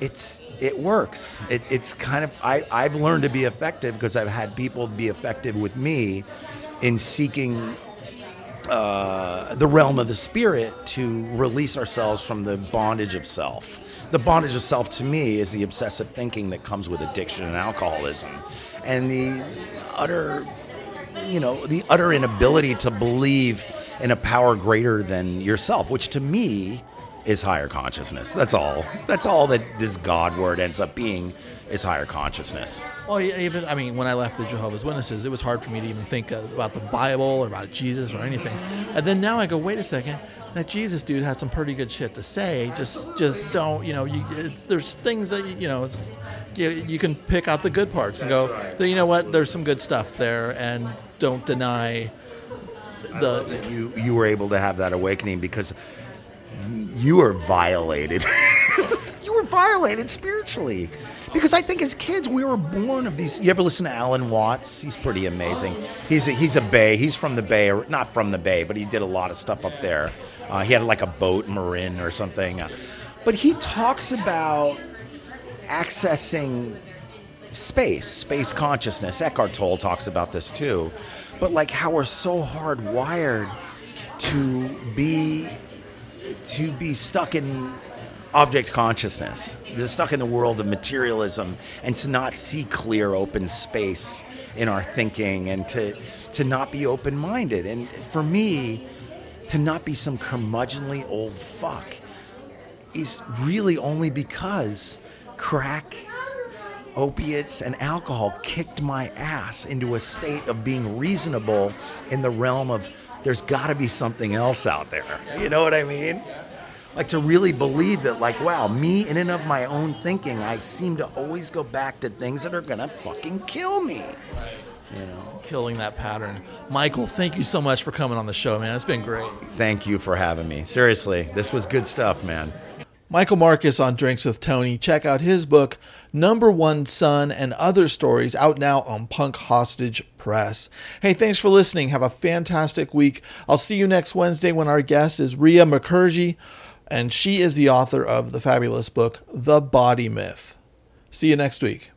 it's it works. It, it's kind of I, I've learned to be effective because I've had people be effective with me in seeking uh, the realm of the spirit to release ourselves from the bondage of self. The bondage of self to me is the obsessive thinking that comes with addiction and alcoholism, and the utter, you know, the utter inability to believe in a power greater than yourself, which to me is higher consciousness. That's all. That's all that this God word ends up being is higher consciousness. Well, even I mean, when I left the Jehovah's Witnesses, it was hard for me to even think uh, about the Bible or about Jesus or anything. And then now I go, wait a second, that Jesus dude had some pretty good shit to say. Just, just don't, you know, you, it's, there's things that you know, it's, you, you can pick out the good parts and go, you know what, there's some good stuff there, and don't deny the. you you were able to have that awakening because you were violated. you were violated spiritually. Because I think as kids we were born of these. You ever listen to Alan Watts? He's pretty amazing. He's a, he's a Bay. He's from the Bay, or not from the Bay, but he did a lot of stuff up there. Uh, he had like a boat, Marin or something. But he talks about accessing space, space consciousness. Eckhart Tolle talks about this too. But like how we're so hardwired to be to be stuck in object consciousness, to stuck in the world of materialism, and to not see clear, open space in our thinking, and to to not be open minded. And for me, to not be some curmudgeonly old fuck is really only because crack opiates and alcohol kicked my ass into a state of being reasonable in the realm of there's got to be something else out there. You know what I mean? Like to really believe that, like, wow, me in and of my own thinking, I seem to always go back to things that are gonna fucking kill me. You know. Killing that pattern. Michael, thank you so much for coming on the show, man. It's been great. Thank you for having me. Seriously, this was good stuff, man. Michael Marcus on Drinks with Tony. Check out his book, Number One Son and Other Stories, out now on Punk Hostage Press. Hey, thanks for listening. Have a fantastic week. I'll see you next Wednesday when our guest is Ria Mukherjee, and she is the author of the fabulous book, The Body Myth. See you next week.